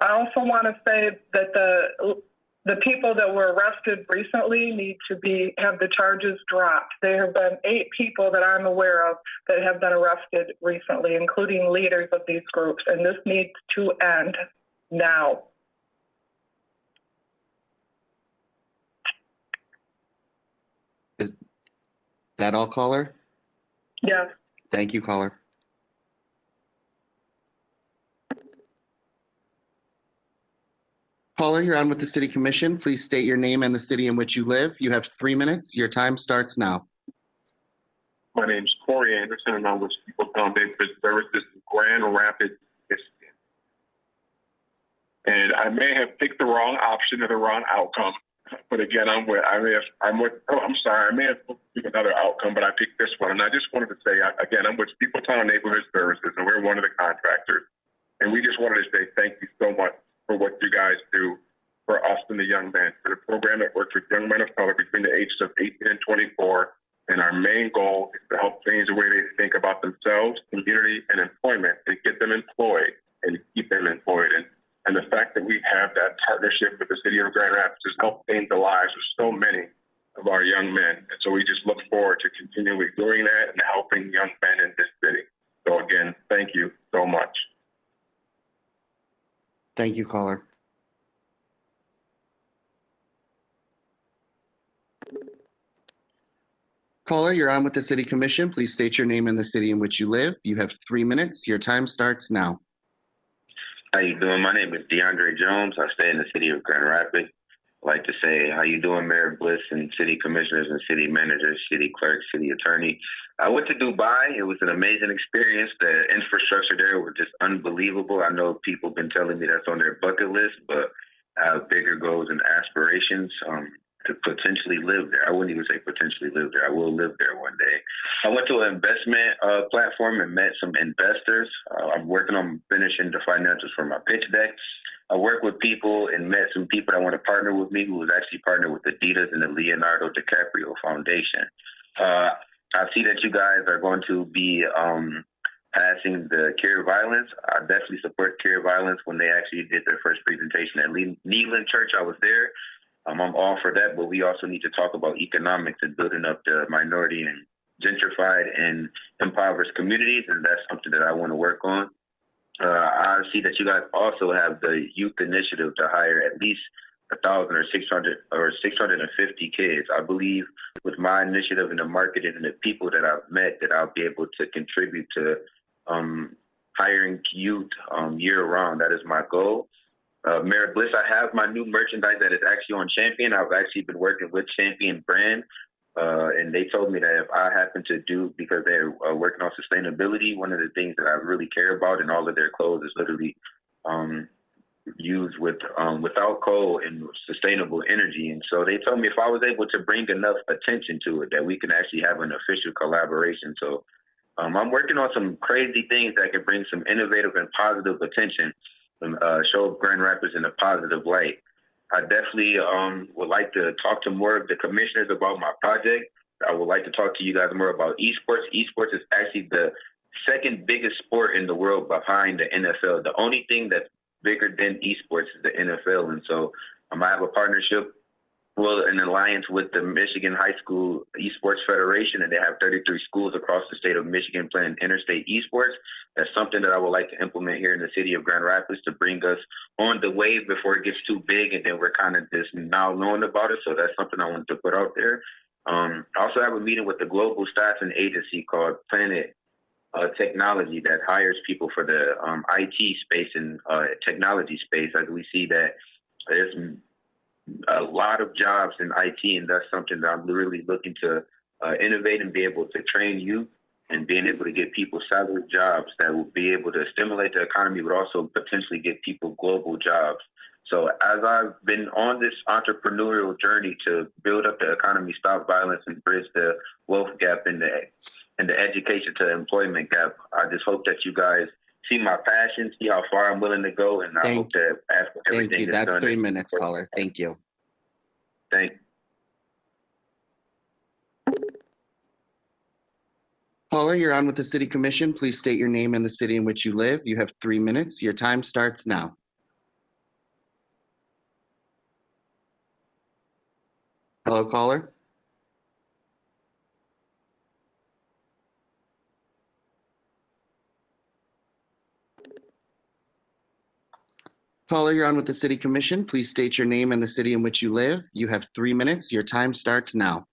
I also want to say that the the people that were arrested recently need to be have the charges dropped. There have been eight people that I'm aware of that have been arrested recently, including leaders of these groups, and this needs to end now. Is that all, caller? Yes. Thank you, caller. Caller, you're on with the city commission. Please state your name and the city in which you live. You have three minutes. Your time starts now. My name is Corey Anderson, and I'm with Steepletown Neighborhood Services Grand Rapids, Michigan. And I may have picked the wrong option or the wrong outcome, but again, I'm with I may have I'm with oh, I'm sorry I may have picked another outcome, but I picked this one, and I just wanted to say again I'm with Steepletown Neighborhood Services, and we're one of the contractors, and we just wanted to say thank you so much for what you guys do for us the young men for the program that works with young men of color between the ages of 18 and 24. And our main goal is to help change the way they think about themselves, community, and employment, and get them employed and keep them employed. And and the fact that we have that partnership with the city of Grand Rapids has helped change the lives of so many of our young men. And so we just look forward to continually doing that and helping young men in this city. So again, thank you so much. Thank you, caller. Caller, you're on with the city commission. Please state your name and the city in which you live. You have three minutes. Your time starts now. How you doing? My name is DeAndre Jones. I stay in the city of Grand Rapids. I'd like to say how you doing, Mayor Bliss and city commissioners and city managers, city clerk, city attorney. I went to Dubai. It was an amazing experience. The infrastructure there was just unbelievable. I know people have been telling me that's on their bucket list, but I have bigger goals and aspirations um, to potentially live there. I wouldn't even say potentially live there. I will live there one day. I went to an investment uh, platform and met some investors. Uh, I'm working on finishing the financials for my pitch deck. I worked with people and met some people that want to partner with me who was actually partnered with Adidas and the Leonardo DiCaprio Foundation. Uh, I see that you guys are going to be um, passing the Cure Violence. I definitely support Cure Violence when they actually did their first presentation at Le- Needland Church. I was there. Um, I'm all for that, but we also need to talk about economics and building up the minority and gentrified and impoverished communities, and that's something that I want to work on. Uh, I see that you guys also have the youth initiative to hire at least a thousand or six hundred or six hundred and fifty kids. I believe with my initiative and the marketing and the people that I've met that I'll be able to contribute to um, hiring youth um, year round. That is my goal. Uh, Bliss, I have my new merchandise that is actually on Champion. I've actually been working with Champion brand, uh, and they told me that if I happen to do, because they're uh, working on sustainability, one of the things that I really care about in all of their clothes is literally um, used with um, without coal and sustainable energy. And so they told me if I was able to bring enough attention to it, that we can actually have an official collaboration. So um, I'm working on some crazy things that could bring some innovative and positive attention and uh, show Grand Rapids in a positive light. I definitely um, would like to talk to more of the commissioners about my project. I would like to talk to you guys more about esports. Esports is actually the second biggest sport in the world behind the NFL. The only thing that's bigger than esports is the NFL. And so um, I have a partnership, well, an alliance with the Michigan High School Esports Federation, and they have 33 schools across the state of Michigan playing interstate esports. That's something that I would like to implement here in the city of Grand Rapids to bring us on the wave before it gets too big, and then we're kind of just now knowing about it. So that's something I wanted to put out there. Um, I also have a meeting with the global staffing agency called Planet uh, Technology that hires people for the um, IT space and uh, technology space. As we see that there's a lot of jobs in IT, and that's something that I'm really looking to uh, innovate and be able to train youth and being able to get people solid jobs that will be able to stimulate the economy, but also potentially get people global jobs. So as I've been on this entrepreneurial journey to build up the economy, stop violence, and bridge the wealth gap in the and the education to employment gap, I just hope that you guys see my passion, see how far I'm willing to go, and I Thank- hope that after Thank everything you. That's done, three minutes, caller. Thank you. Thank Caller, you're on with the city commission. Please state your name and the city in which you live. You have three minutes. Your time starts now. Hello, caller? Caller, you're on with the city commission. Please state your name and the city in which you live. You have three minutes. Your time starts now.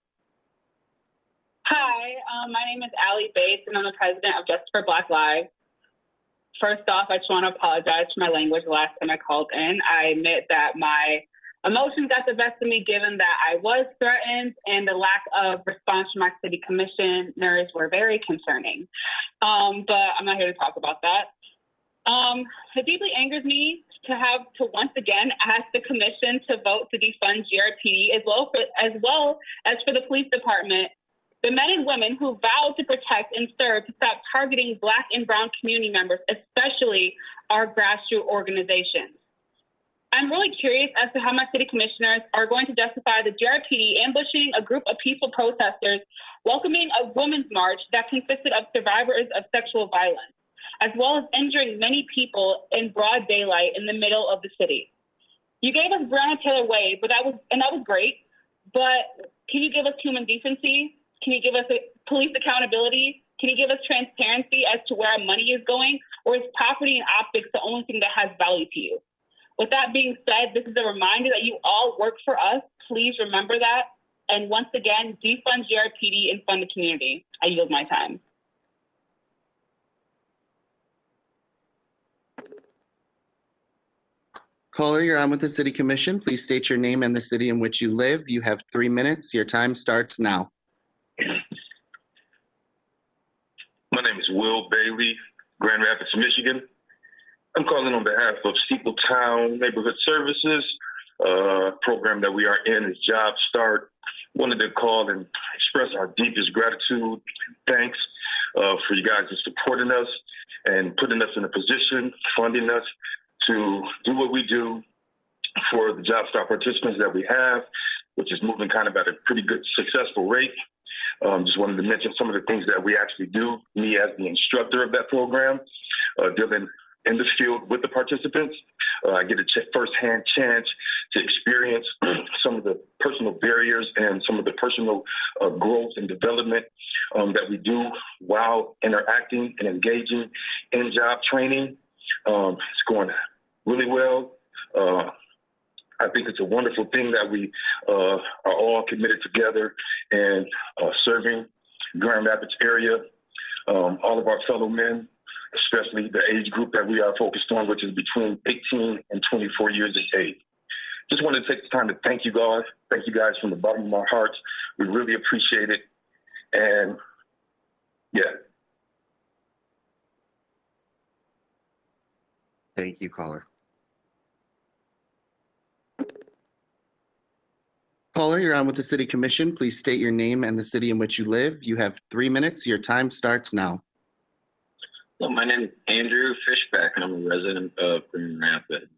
Hi, um, my name is Allie Bates, and I'm the president of Justice for Black Lives. First off, I just want to apologize for my language the last time I called in. I admit that my emotions got the best of me given that I was threatened and the lack of response from my city commissioners were very concerning. Um, but I'm not here to talk about that. Um, it deeply angers me to have to once again ask the commission to vote to defund GRPD as well for, as well as for the police department. The men and women who vowed to protect and serve to stop targeting Black and Brown community members, especially our grassroots organizations. I'm really curious as to how my city commissioners are going to justify the GRPD ambushing a group of peaceful protesters, welcoming a women's march that consisted of survivors of sexual violence, as well as injuring many people in broad daylight in the middle of the city. You gave us Breonna Taylor Way, but that was and that was great. But can you give us human decency? Can you give us police accountability? Can you give us transparency as to where our money is going? Or is property and optics the only thing that has value to you? With that being said, this is a reminder that you all work for us. Please remember that. And once again, defund GRPD and fund the community. I yield my time. Caller, you're on with the city commission. Please state your name and the city in which you live. You have three minutes. Your time starts now. My name is Will Bailey, Grand Rapids, Michigan. I'm calling on behalf of Steepletown Neighborhood Services. Uh, program that we are in is Job Start. Wanted to call and express our deepest gratitude, thanks uh, for you guys supporting us and putting us in a position, funding us to do what we do for the Job Start participants that we have, which is moving kind of at a pretty good, successful rate. Um, just wanted to mention some of the things that we actually do. Me as the instructor of that program, uh, dealing in the field with the participants, uh, I get a ch- firsthand chance to experience some of the personal barriers and some of the personal uh, growth and development um, that we do while interacting and engaging in job training. Um, it's going really well. Uh, I think it's a wonderful thing that we uh, are all committed together and uh, serving Grand Rapids area, um, all of our fellow men, especially the age group that we are focused on, which is between 18 and 24 years of age. Just wanted to take the time to thank you guys. Thank you guys from the bottom of our hearts. We really appreciate it. And yeah, Thank you, caller. Caller, you're on with the city commission. Please state your name and the city in which you live. You have three minutes. Your time starts now. Well, my name is Andrew Fishback, and I'm a resident of Grand Rapids.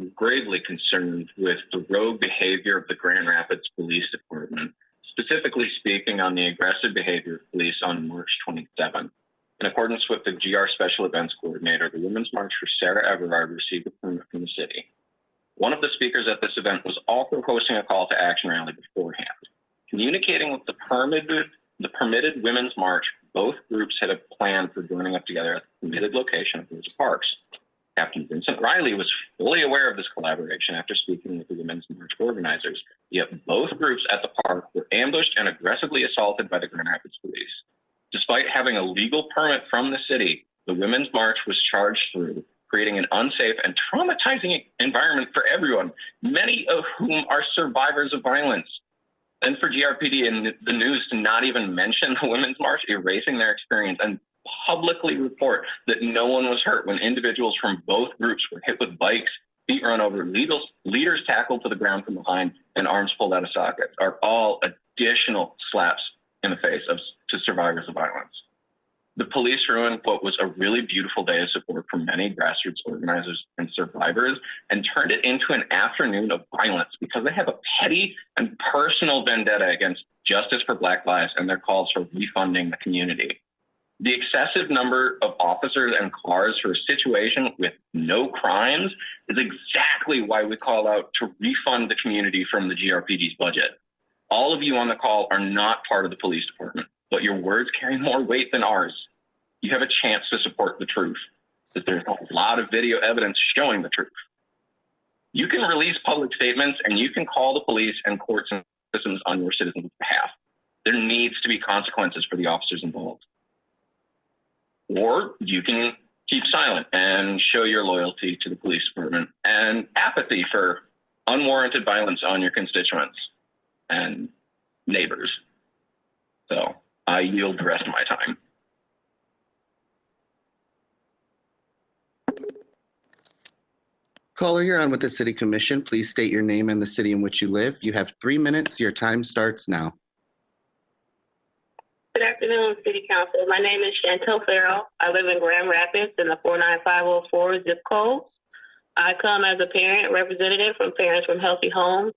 I'm gravely concerned with the rogue behavior of the Grand Rapids Police Department, specifically speaking on the aggressive behavior of police on March 27th. In accordance with the GR Special Events Coordinator, the Women's March for Sarah Everard received a permit from the city. One of the speakers at this event was also hosting a call to action rally beforehand. Communicating with the permitted, the permitted Women's March, both groups had a plan for joining up together at the permitted location of Rosa Parks. Captain Vincent Riley was fully aware of this collaboration after speaking with the Women's March organizers, yet both groups at the park were ambushed and aggressively assaulted by the Grand Rapids police. Despite having a legal permit from the city, the Women's March was charged through, creating an unsafe and traumatizing environment for everyone, many of whom are survivors of violence. And for GRPD and the news to not even mention the Women's March, erasing their experience and publicly report that no one was hurt when individuals from both groups were hit with bikes, feet run over, leaders, leaders tackled to the ground from behind, and arms pulled out of sockets are all additional slaps in the face of to survivors of violence. The police ruined what was a really beautiful day of support for many grassroots organizers and survivors and turned it into an afternoon of violence because they have a petty and personal vendetta against justice for Black lives and their calls for refunding the community. The excessive number of officers and cars for a situation with no crimes is exactly why we call out to refund the community from the GRPD's budget. All of you on the call are not part of the police department, but your words carry more weight than ours. You have a chance to support the truth, that there's a lot of video evidence showing the truth. You can release public statements and you can call the police and courts and systems on your citizens' behalf. There needs to be consequences for the officers involved. Or you can keep silent and show your loyalty to the police department and apathy for unwarranted violence on your constituents and neighbors. So I yield the rest of my time. Caller, you're on with the City Commission. Please state your name and the city in which you live. You have three minutes. Your time starts now. Good afternoon, City Council. My name is Chantel Farrell. I live in Grand Rapids in the 49504 zip code. I come as a parent representative from Parents from Healthy Homes.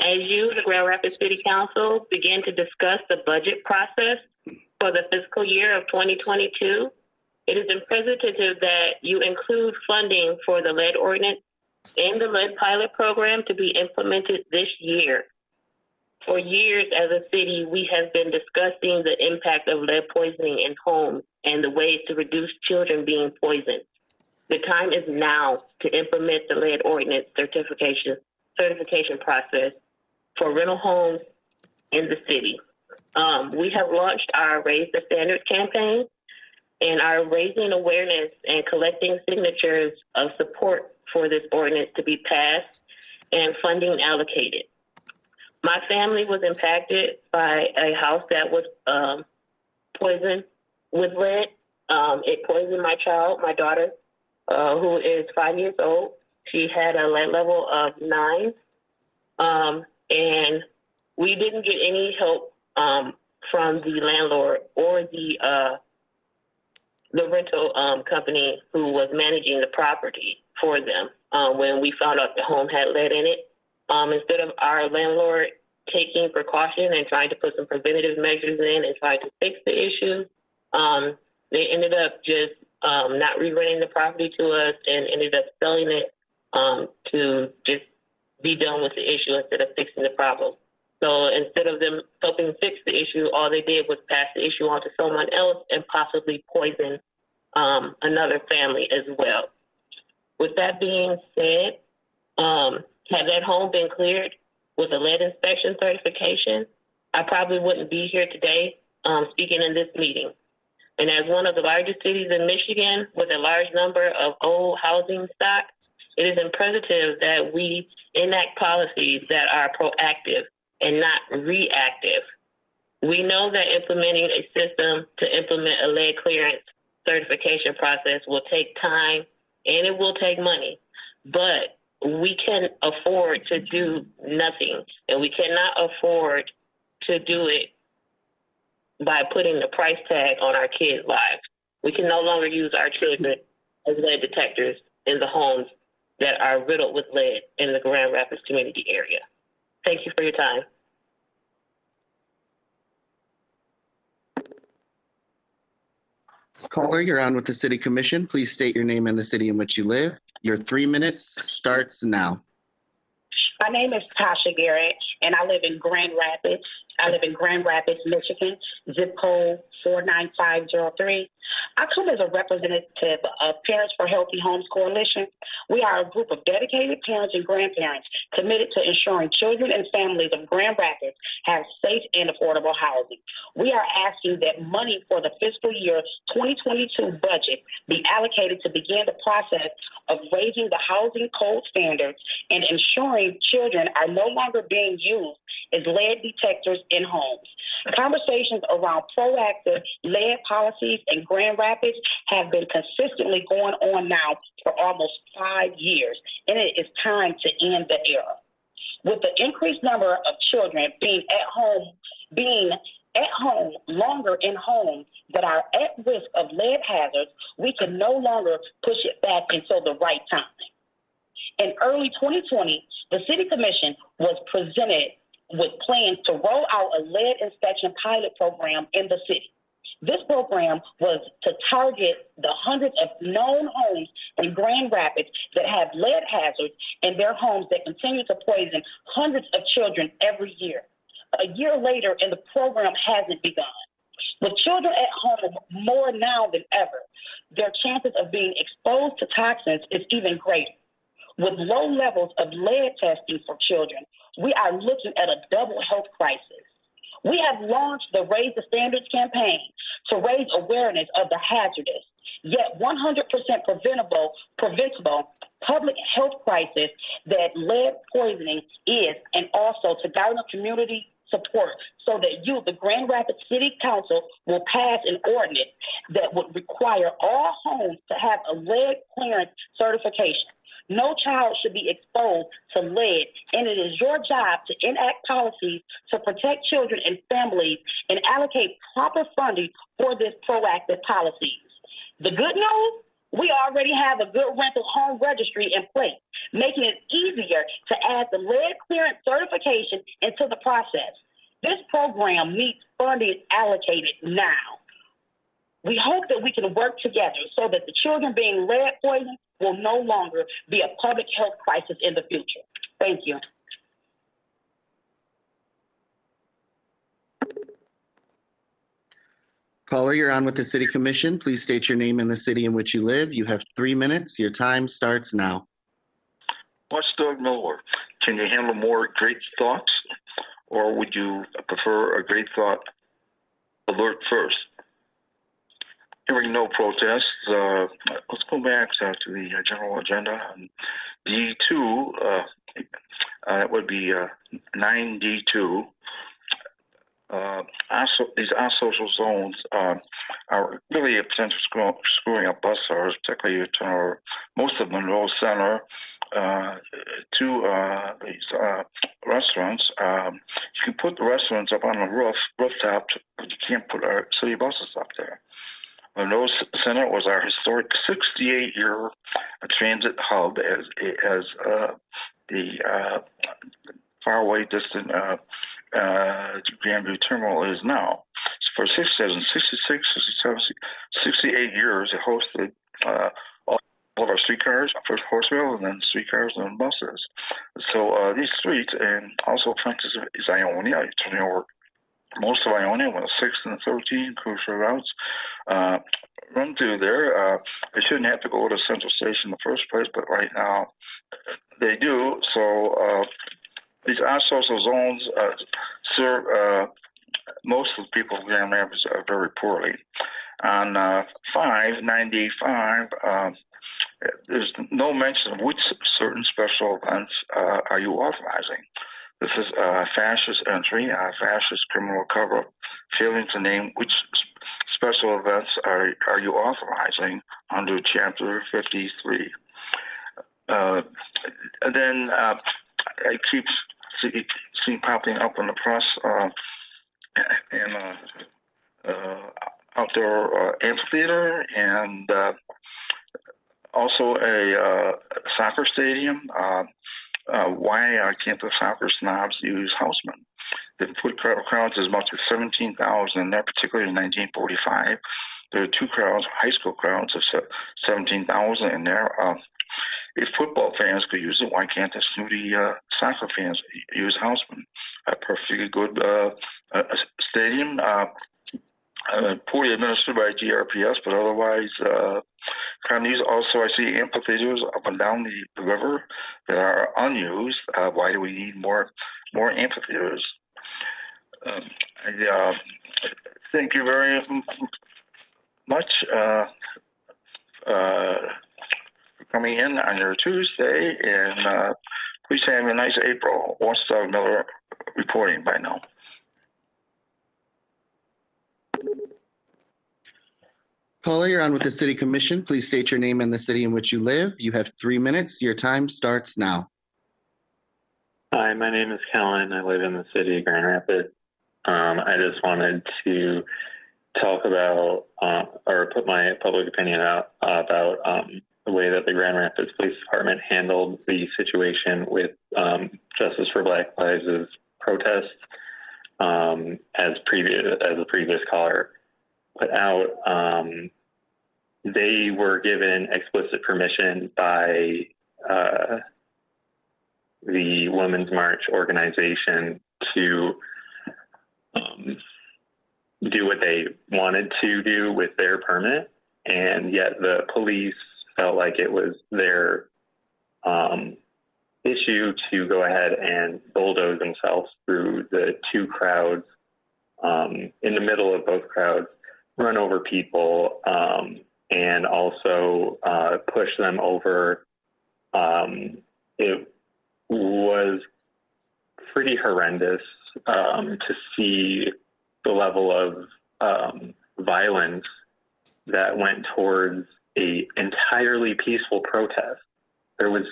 As you, the Grand Rapids City Council, begin to discuss the budget process for the fiscal year of 2022, it is imperative that you include funding for the lead ordinance and the lead pilot program to be implemented this year. For years as a city, we have been discussing the impact of lead poisoning in homes and the ways to reduce children being poisoned. The time is now to implement the lead ordinance certification certification process for rental homes in the city. Um, we have launched our Raise the Standard campaign and are raising awareness and collecting signatures of support for this ordinance to be passed and funding allocated. My family was impacted by a house that was um, poisoned with lead. Um, it poisoned my child, my daughter, uh, who is five years old. She had a lead level of nine. Um, and we didn't get any help um, from the landlord or the uh, the rental um, company who was managing the property for them uh, when we found out the home had lead in it. Um, instead of our landlord taking precaution and trying to put some preventative measures in and trying to fix the issue, um, they ended up just um, not re-renting the property to us and ended up selling it um, to just be done with the issue instead of fixing the problem. So instead of them helping fix the issue, all they did was pass the issue on to someone else and possibly poison um, another family as well. With that being said, um, had that home been cleared with a lead inspection certification, I probably wouldn't be here today um, speaking in this meeting. And as one of the largest cities in Michigan with a large number of old housing stock, it is imperative that we enact policies that are proactive and not reactive. We know that implementing a system to implement a lead clearance certification process will take time and it will take money, but we can afford to do nothing and we cannot afford to do it by putting the price tag on our kids' lives. We can no longer use our children as lead detectors in the homes that are riddled with lead in the Grand Rapids community area. Thank you for your time. Caller, you're on with the City Commission. Please state your name and the city in which you live. Your three minutes starts now. My name is Tasha Garrett, and I live in Grand Rapids. I live in Grand Rapids, Michigan, zip code 49503. I come as a representative of Parents for Healthy Homes Coalition. We are a group of dedicated parents and grandparents committed to ensuring children and families of Grand Rapids have safe and affordable housing. We are asking that money for the fiscal year 2022 budget be allocated to begin the process of raising the housing code standards and ensuring children are no longer being used is lead detectors in homes. Conversations around proactive lead policies in Grand Rapids have been consistently going on now for almost five years, and it is time to end the era. With the increased number of children being at home, being at home longer in homes that are at risk of lead hazards, we can no longer push it back until the right time. In early 2020, the City Commission was presented with plans to roll out a lead inspection pilot program in the city. This program was to target the hundreds of known homes in Grand Rapids that have lead hazards in their homes that continue to poison hundreds of children every year. A year later, and the program hasn't begun. With children at home more now than ever, their chances of being exposed to toxins is even greater. With low levels of lead testing for children, we are looking at a double health crisis. We have launched the Raise the Standards campaign to raise awareness of the hazardous, yet 100% preventable, preventable public health crisis that lead poisoning is, and also to garner community support so that you, the Grand Rapids City Council, will pass an ordinance that would require all homes to have a lead clearance certification. No child should be exposed to lead, and it is your job to enact policies to protect children and families and allocate proper funding for this proactive policies. The good news, we already have a good rental home registry in place, making it easier to add the lead clearance certification into the process. This program needs funding allocated now. We hope that we can work together so that the children being lead poisoned will no longer be a public health crisis in the future. Thank you. Caller, you're on with the City Commission. Please state your name and the city in which you live. You have three minutes. Your time starts now. Watchdog Miller, can you handle more great thoughts, or would you prefer a great thought alert first? Hearing no protests, uh, let's go back uh, to the uh, general agenda. Um, D2, uh, uh, that would be uh, 9D2. Uh, also, these asocial zones uh, are really a potential screw, screwing up bus service, particularly to our, most of Monroe Center, uh, to these restaurants. Um, you can put the restaurants up on the roof, rooftop, but you can't put our city buses up there. Monroe Center was our historic 68-year transit hub as as uh, the uh, faraway distant uh, uh, Grandview Terminal is now. For 67, 66, 67, 68 years, it hosted uh, all of our streetcars, first horse rail, and then streetcars and buses. So uh, these streets, and also Francis is Ionia, you turn over most of Ionia, with 6 and 13 crucial routes, uh, run through there. Uh, they shouldn't have to go to Central Station in the first place, but right now they do. So uh, these asocial zones uh, serve uh, most of the people of Grand Rapids very poorly. On uh, 595, uh, there's no mention of which certain special events uh, are you authorizing. This is a fascist entry, a fascist criminal cover-up, failing to name which special events are, are you authorizing under Chapter 53. Uh, then uh, I keep see, see popping up in the press uh, and uh, uh, outdoor uh, amphitheater and uh, also a soccer stadium. Uh, why uh, can't the soccer snobs use Houseman? They put crowds as much as 17,000 in there, particularly in 1945. There are two crowds, high school crowds of 17,000 in there. Uh, if football fans could use it, why can't the snooty uh, soccer fans use Houseman? A perfectly good uh, uh, stadium, uh, uh, poorly administered by GRPS, but otherwise uh, kind of used. Also, I see amphitheaters up and down the, the river that are unused. Uh, why do we need more more amphitheaters? Um, I, uh, thank you very much uh, uh, for coming in on your Tuesday, and uh, please have a nice April. Watchdog Miller reporting by now. Caller, you're on with the city commission. Please state your name and the city in which you live. You have three minutes. Your time starts now. Hi, my name is Kellen. I live in the city of Grand Rapids. Um, I just wanted to talk about uh, or put my public opinion out about um, the way that the Grand Rapids Police Department handled the situation with um, Justice for Black Lives' protest. Um, as previous as the previous caller put out, um, they were given explicit permission by uh, the Women's March organization to um, do what they wanted to do with their permit, and yet the police felt like it was their um, issue to go ahead and bulldoze themselves through the two crowds um, in the middle of both crowds, run over people, um, and also uh, push them over. Um, it was pretty horrendous um, to see the level of um, violence that went towards a entirely peaceful protest. There was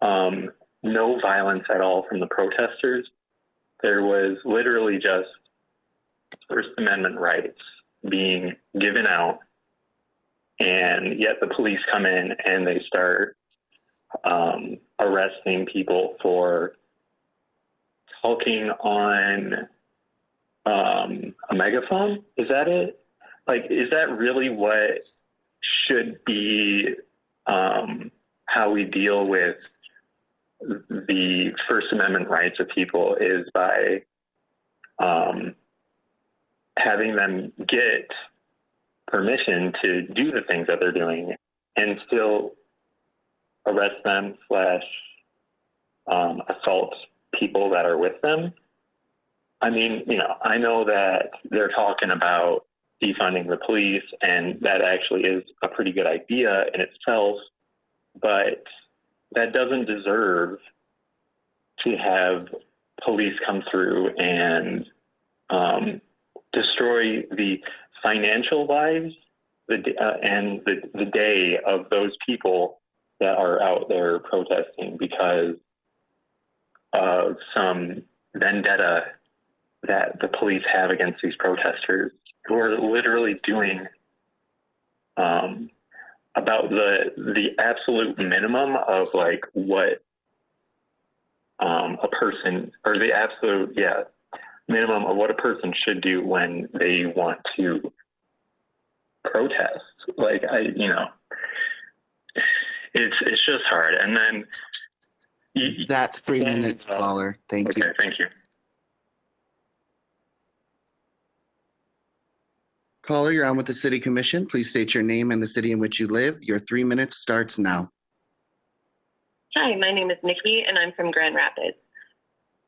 um, no violence at all from the protesters. There was literally just First Amendment rights being given out, and yet the police come in and they start um, arresting people for talking on um, a megaphone. Is that it? Like, is that really what should be um, how we deal with the First Amendment rights of people? Is by um, having them get permission to do the things that they're doing and still arrest them slash um, assault people that are with them. I mean, you know, I know that they're talking about defunding the police, and that actually is a pretty good idea in itself, but that doesn't deserve to have police come through and um, destroy the financial lives the, uh, and the, the day of those people that are out there protesting because of some vendetta that the police have against these protesters who are literally doing um, about the the absolute minimum of like what um, a person or the absolute yeah minimum of what a person should do when they want to protest. Like I, you know, it's it's just hard. And then That's three minutes, caller. Thank you. okay, thank you. Caller, you're on with the city commission. Please state your name and the city in which you live. Your three minutes starts now. Hi, my name is Nikki and I'm from Grand Rapids.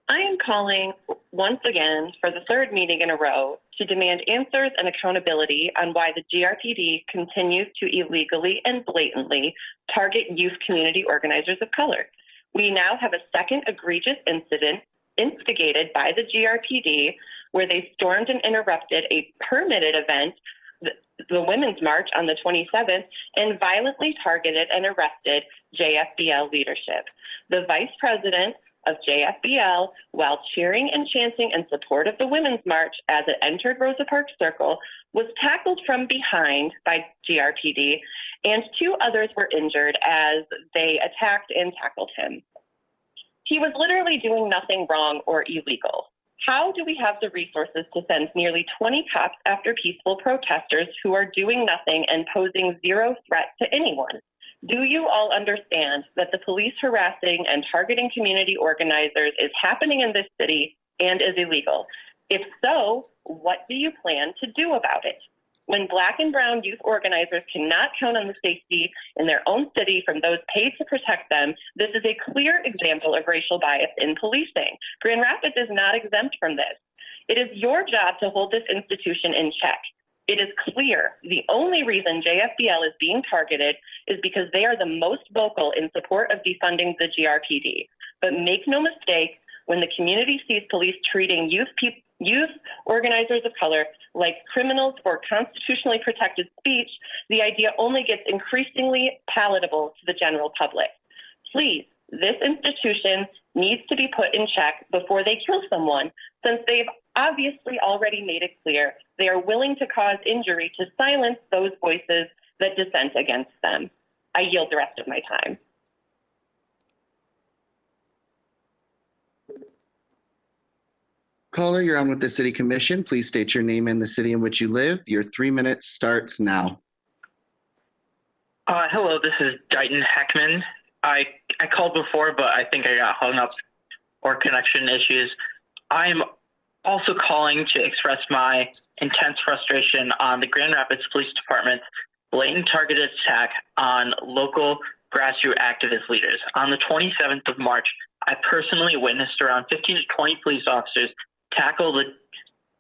I am calling once again for the third meeting in a row to demand answers and accountability on why the GRPD continues to illegally and blatantly target youth community organizers of color. We now have a second egregious incident instigated by the GRPD where they stormed and interrupted a permitted event, the, the Women's March on the 27th, and violently targeted and arrested JFBL leadership. The vice president of JFBL, while cheering and chanting in support of the Women's March as it entered Rosa Parks Circle, was tackled from behind by GRPD, and two others were injured as they attacked and tackled him. He was literally doing nothing wrong or illegal. How do we have the resources to send nearly 20 cops after peaceful protesters who are doing nothing and posing zero threat to anyone? Do you all understand that the police harassing and targeting community organizers is happening in this city and is illegal? If so, what do you plan to do about it? When Black and Brown youth organizers cannot count on the safety in their own city from those paid to protect them, this is a clear example of racial bias in policing. Grand Rapids is not exempt from this. It is your job to hold this institution in check. It is clear the only reason JFBL is being targeted is because they are the most vocal in support of defunding the GRPD. But make no mistake, when the community sees police treating youth, peop youth organizers of color like criminals or constitutionally protected speech, the idea only gets increasingly palatable to the general public. Please, this institution needs to be put in check before they kill someone, since they've obviously already made it clear they are willing to cause injury to silence those voices that dissent against them. I yield the rest of my time. Caller, you're on with the city commission. Please state your name and the city in which you live. Your three minutes starts now. Uh, hello, this is Dighton Heckman. I I called before, but I think I got hung up or connection issues. I'm also calling to express my intense frustration on the Grand Rapids Police Department's blatant targeted attack on local grassroots activist leaders. On the 27th of March, I personally witnessed around 15 to 20 police officers tackle the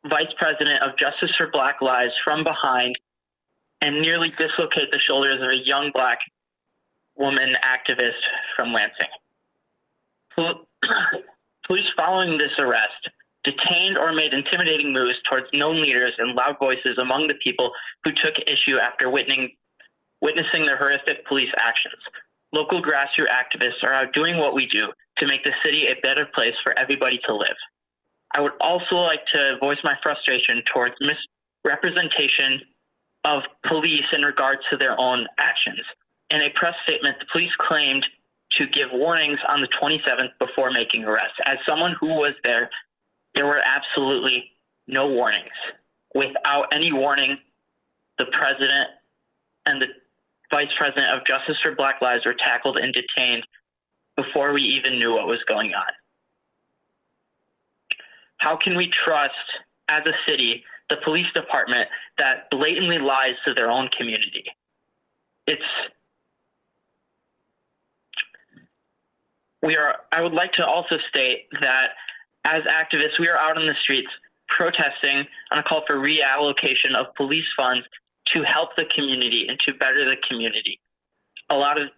vice president of Justice for Black Lives from behind and nearly dislocate the shoulders of a young black woman activist from Lansing. Police following this arrest detained or made intimidating moves towards known leaders and loud voices among the people who took issue after witnessing, witnessing the horrific police actions. Local grassroots activists are out doing what we do to make the city a better place for everybody to live. I would also like to voice my frustration towards misrepresentation of police in regards to their own actions. In a press statement, the police claimed to give warnings on the 27th before making arrests. As someone who was there, there were absolutely no warnings. Without any warning, the president and the vice president of Justice for Black Lives were tackled and detained before we even knew what was going on. How can we trust, as a city, the police department that blatantly lies to their own community? It's we are i would like to also state that as activists we are out on the streets protesting on a call for reallocation of police funds to help the community and to better the community a lot of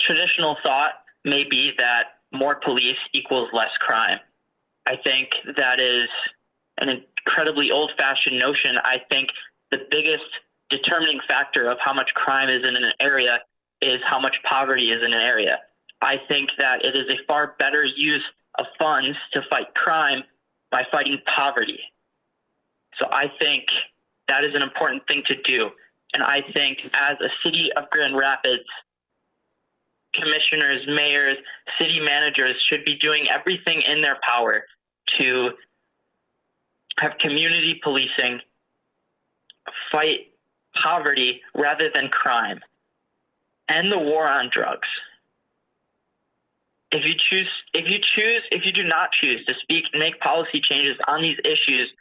traditional thought may be that more police equals less crime i think that is an incredibly old fashioned notion i think the biggest determining factor of how much crime is in an area is how much poverty is in an area I think that it is a far better use of funds to fight crime by fighting poverty. So I think that is an important thing to do. And I think as a city of Grand Rapids, commissioners, mayors, city managers should be doing everything in their power to have community policing, fight poverty rather than crime, end the war on drugs. If you choose if you choose if you do not choose to speak make policy changes on these issues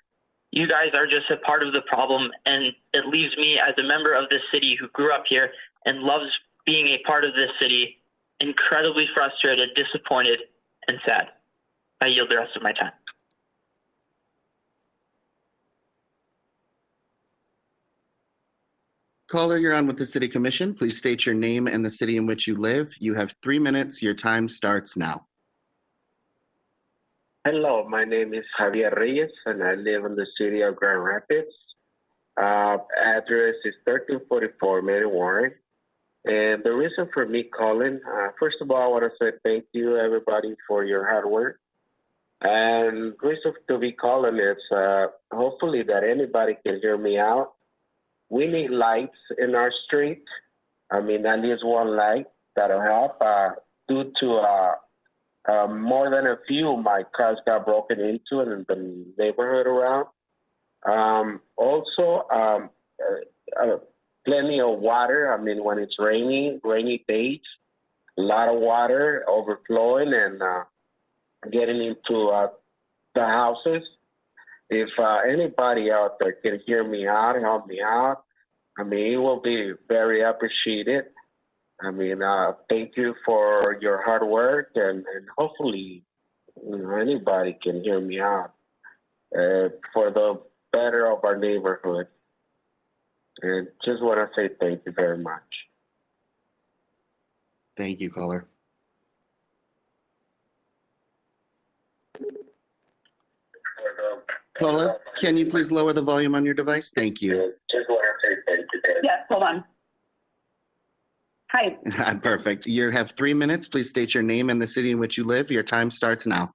you guys are just a part of the problem and it leaves me as a member of this city who grew up here and loves being a part of this city incredibly frustrated disappointed and sad i yield the rest of my time Caller, you're on with the city commission. Please state your name and the city in which you live. You have three minutes. Your time starts now. Hello, my name is Javier Reyes and I live in the city of Grand Rapids. Uh, address is 1344 Mary Warren. And the reason for me calling, uh, first of all, I want to say thank you everybody for your hard work. And reason to be calling is uh, hopefully that anybody can hear me out we need lights in our street. I mean, at least one light that'll help. Uh, due to uh, uh, more than a few, my cars got broken into in the neighborhood around. Um, also, um, uh, uh, plenty of water. I mean, when it's raining, rainy days, a lot of water overflowing and uh, getting into uh, the houses. If uh, anybody out there can hear me out, help me out, I mean, it will be very appreciated. I mean, uh, thank you for your hard work, and, and hopefully, you know, anybody can hear me out uh, for the better of our neighborhood. And just want to say thank you very much. Thank you, caller. Paula, can you please lower the volume on your device? Thank you. Yes, hold on. Hi, Perfect. You have three minutes. Please state your name and the city in which you live. Your time starts now.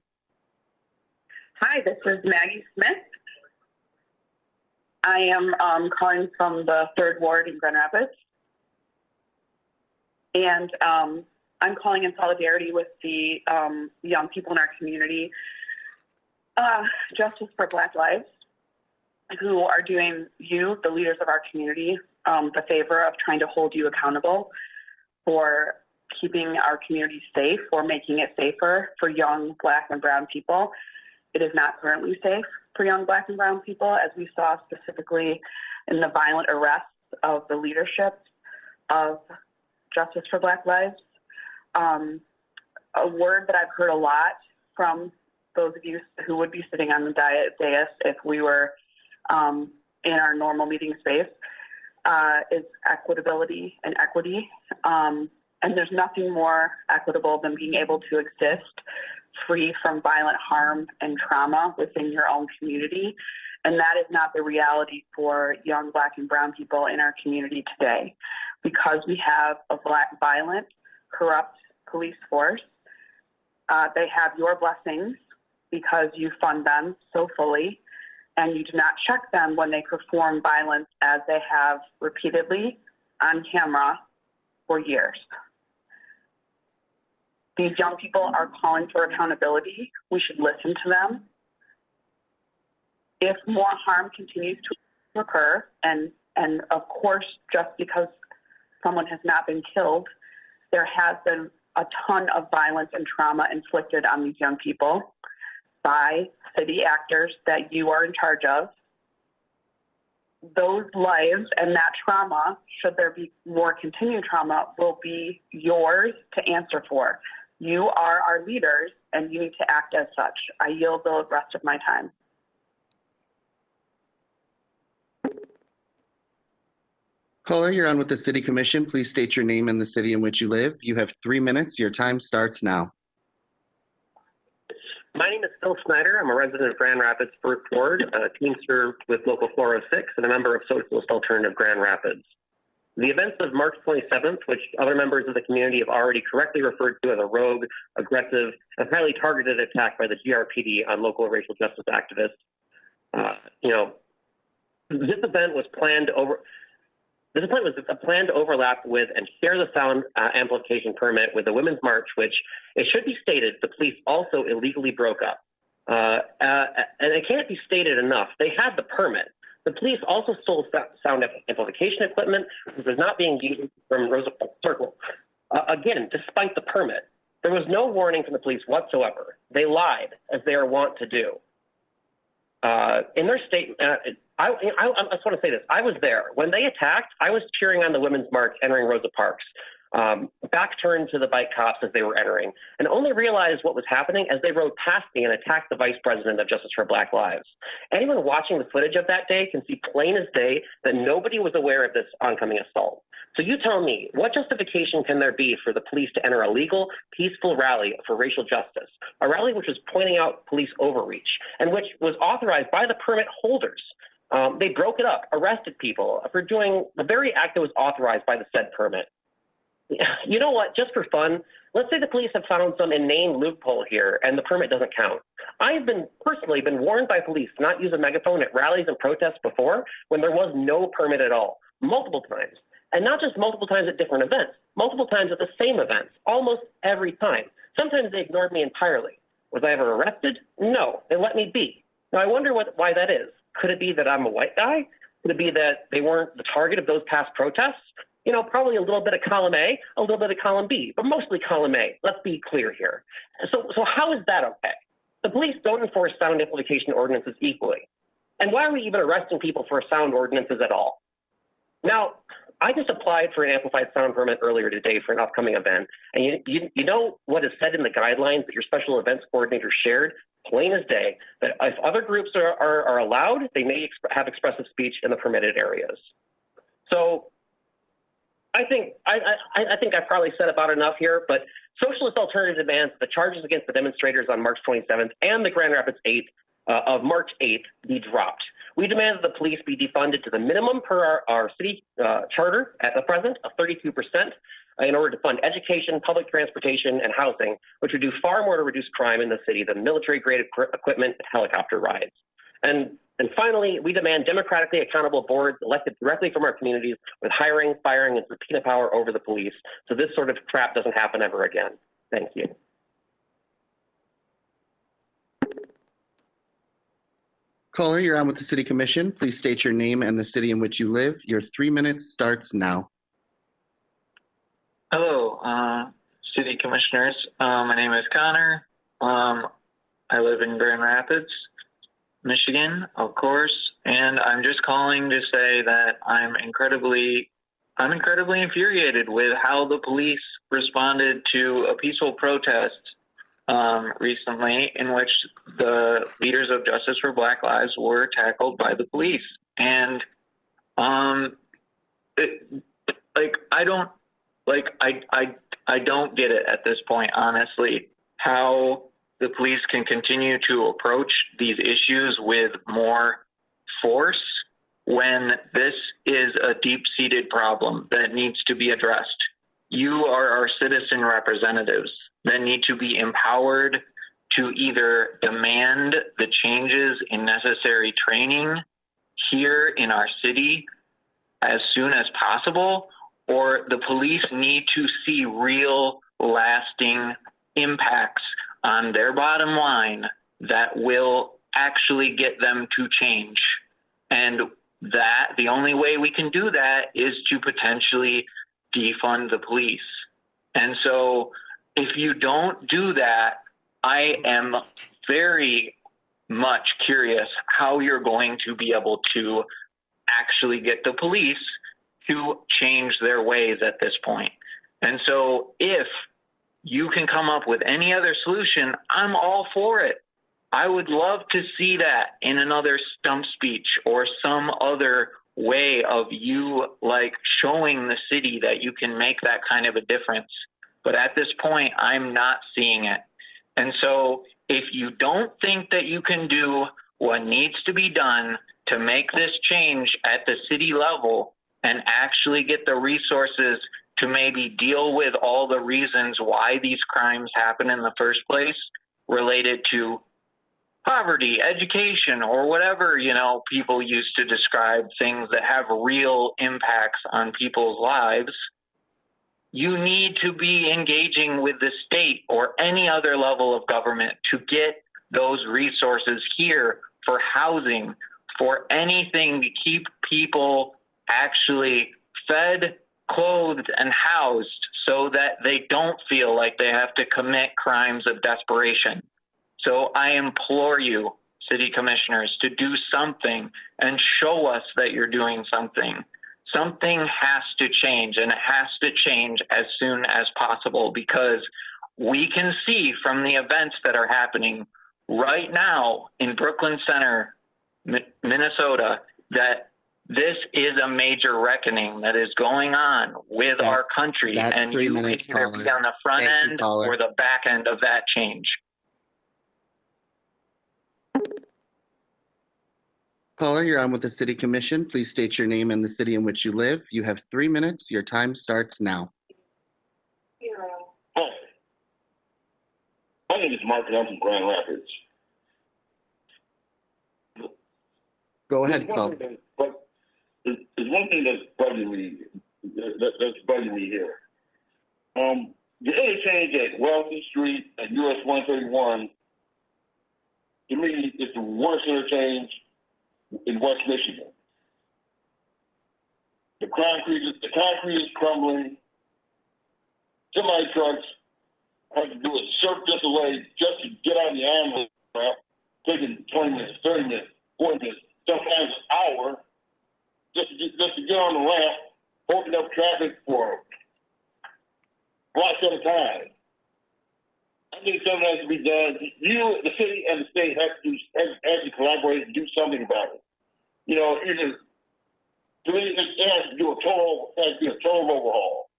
hi, this is Maggie Smith. I am um, calling from the third ward in Grand Rapids. And um, I'm calling in solidarity with the um, young people in our community, uh, Justice for Black Lives, who are doing you, the leaders of our community, um, the favor of trying to hold you accountable for keeping our community safe or making it safer for young Black and Brown people. It is not currently safe for young Black and Brown people, as we saw specifically in the violent arrests of the leadership of Justice for Black Lives. Um, a word that I've heard a lot from those of you who would be sitting on the diet dais if we were um, in our normal meeting space uh, is equitability and equity. Um, and there's nothing more equitable than being able to exist free from violent harm and trauma within your own community. And that is not the reality for young Black and Brown people in our community today. Because we have a black, violent, corrupt police force, uh, they have your blessings because you fund them so fully and you do not check them when they perform violence as they have repeatedly on camera for years. These young people are calling for accountability. We should listen to them. If more harm continues to occur, and, and of course, just because someone has not been killed, there has been a ton of violence and trauma inflicted on these young people by city actors that you are in charge of. Those lives and that trauma, should there be more continued trauma, will be yours to answer for. You are our leaders and you need to act as such. I yield the rest of my time. Caller, you're on with the city commission. Please state your name and the city in which you live. You have three minutes. Your time starts now. My name is Phil Snyder. I'm a resident of Grand Rapids, First Ward, a Teamster with Local 406, and a member of Socialist Alternative Grand Rapids. The events of March 27th, which other members of the community have already correctly referred to as a rogue, aggressive, and highly targeted attack by the GRPD on local racial justice activists, uh, you know, this event was planned over. This appointment was a planned overlap with and share the sound uh, amplification permit with the Women's March, which it should be stated the police also illegally broke up. Uh, uh, and it can't be stated enough. They had the permit. The police also stole sound amplification equipment, which was not being used from Roosevelt Circle. Uh, again, despite the permit, there was no warning from the police whatsoever. They lied, as they are wont to do. Uh, in their statement, uh, I, I, I just want to say this. I was there. When they attacked, I was cheering on the Women's March entering Rosa Parks, um, back turned to the bike cops as they were entering, and only realized what was happening as they rode past me and attacked the vice president of Justice for Black Lives. Anyone watching the footage of that day can see plain as day that nobody was aware of this oncoming assault. So you tell me, what justification can there be for the police to enter a legal, peaceful rally for racial justice, a rally which was pointing out police overreach and which was authorized by the permit holders? Um, they broke it up, arrested people for doing the very act that was authorized by the said permit. You know what? Just for fun, let's say the police have found some inane loophole here and the permit doesn't count. I've been personally been warned by police to not use a megaphone at rallies and protests before when there was no permit at all, multiple times. And not just multiple times at different events, multiple times at the same events, almost every time. Sometimes they ignored me entirely. Was I ever arrested? No, they let me be. Now I wonder what, why that is. Could it be that I'm a white guy? Could it be that they weren't the target of those past protests? You know, probably a little bit of column A, a little bit of column B, but mostly column A. Let's be clear here. So, so how is that okay? The police don't enforce sound amplification ordinances equally. And why are we even arresting people for sound ordinances at all? Now, I just applied for an amplified sound permit earlier today for an upcoming event. And you, you, you know what is said in the guidelines that your special events coordinator shared? Plain as day, that if other groups are, are, are allowed, they may exp- have expressive speech in the permitted areas. So I think I, I, I think I probably said about enough here, but Socialist Alternative demands the charges against the demonstrators on March 27th and the Grand Rapids 8th uh, of March 8th be dropped. We demand that the police be defunded to the minimum per our, our city uh, charter at the present of 32% uh, Uh, in order to fund education, public transportation, and housing, which would do far more to reduce crime in the city than military-grade equipment and helicopter rides. And and finally, we demand democratically accountable boards elected directly from our communities with hiring, firing, and subpoena power over the police. So this sort of crap doesn't happen ever again. Thank you. Caller, you're on with the City Commission. Please state your name and the city in which you live. Your three minutes starts now. Hello, uh, City Commissioners. Uh, my name is Connor. Um, I live in Grand Rapids, Michigan, of course, and I'm just calling to say that I'm incredibly, I'm incredibly infuriated with how the police responded to a peaceful protest um, recently, in which the leaders of Justice for Black Lives were tackled by the police, and um, it, like I don't like I I I don't get it at this point, honestly, how the police can continue to approach these issues with more force when this is a deep-seated problem that needs to be addressed. You are our citizen representatives that need to be empowered to either demand the changes in necessary training here in our city as soon as possible or the police need to see real lasting impacts on their bottom line that will actually get them to change. And that the only way we can do that is to potentially defund the police. And so if you don't do that, I am very much curious how you're going to be able to actually get the police to change their ways at this point. And so if you can come up with any other solution, I'm all for it. I would love to see that in another stump speech or some other way of you like showing the city that you can make that kind of a difference. But at this point, I'm not seeing it. And so if you don't think that you can do what needs to be done to make this change at the city level and actually get the resources to maybe deal with all the reasons why these crimes happen in the first place related to poverty, education, or whatever, you know, people used to describe things that have real impacts on people's lives. You need to be engaging with the state or any other level of government to get those resources here for housing, for anything to keep people actually fed, clothed, and housed so that they don't feel like they have to commit crimes of desperation. So I implore you, city commissioners, to do something and show us that you're doing something. Something has to change, and it has to change as soon as possible because we can see from the events that are happening right now in Brooklyn Center, Minnesota, that this is a major reckoning that is going on with That's- our country, that's and three you can either caller. be on the front Thank end caller. or the back end of that change. Caller, you're on with the City Commission. Please state your name and the city in which you live. You have three minutes. Your time starts now. Hi. My name is Mark and I'm from Grand Rapids. Go ahead, There's caller. thing But there's one thing that's bugging me, that, that's bugging me here. Um, the interchange at Wealthy Street and US one thirty-one, to me, is the worst interchange in West Michigan. The concrete, is- the concrete is crumbling. Semi trucks have to do a just away just to get on the ramp, taking twenty minutes, thirty minutes, forty minutes, sometimes an hour, just to get, just to get on the ramp, holding up traffic for blocks at a time. I think something has to be done. You, the city, and the state have to have, have to collaborate and do something about it. You know, either to me, it has to do a total, has to be a total overhaul,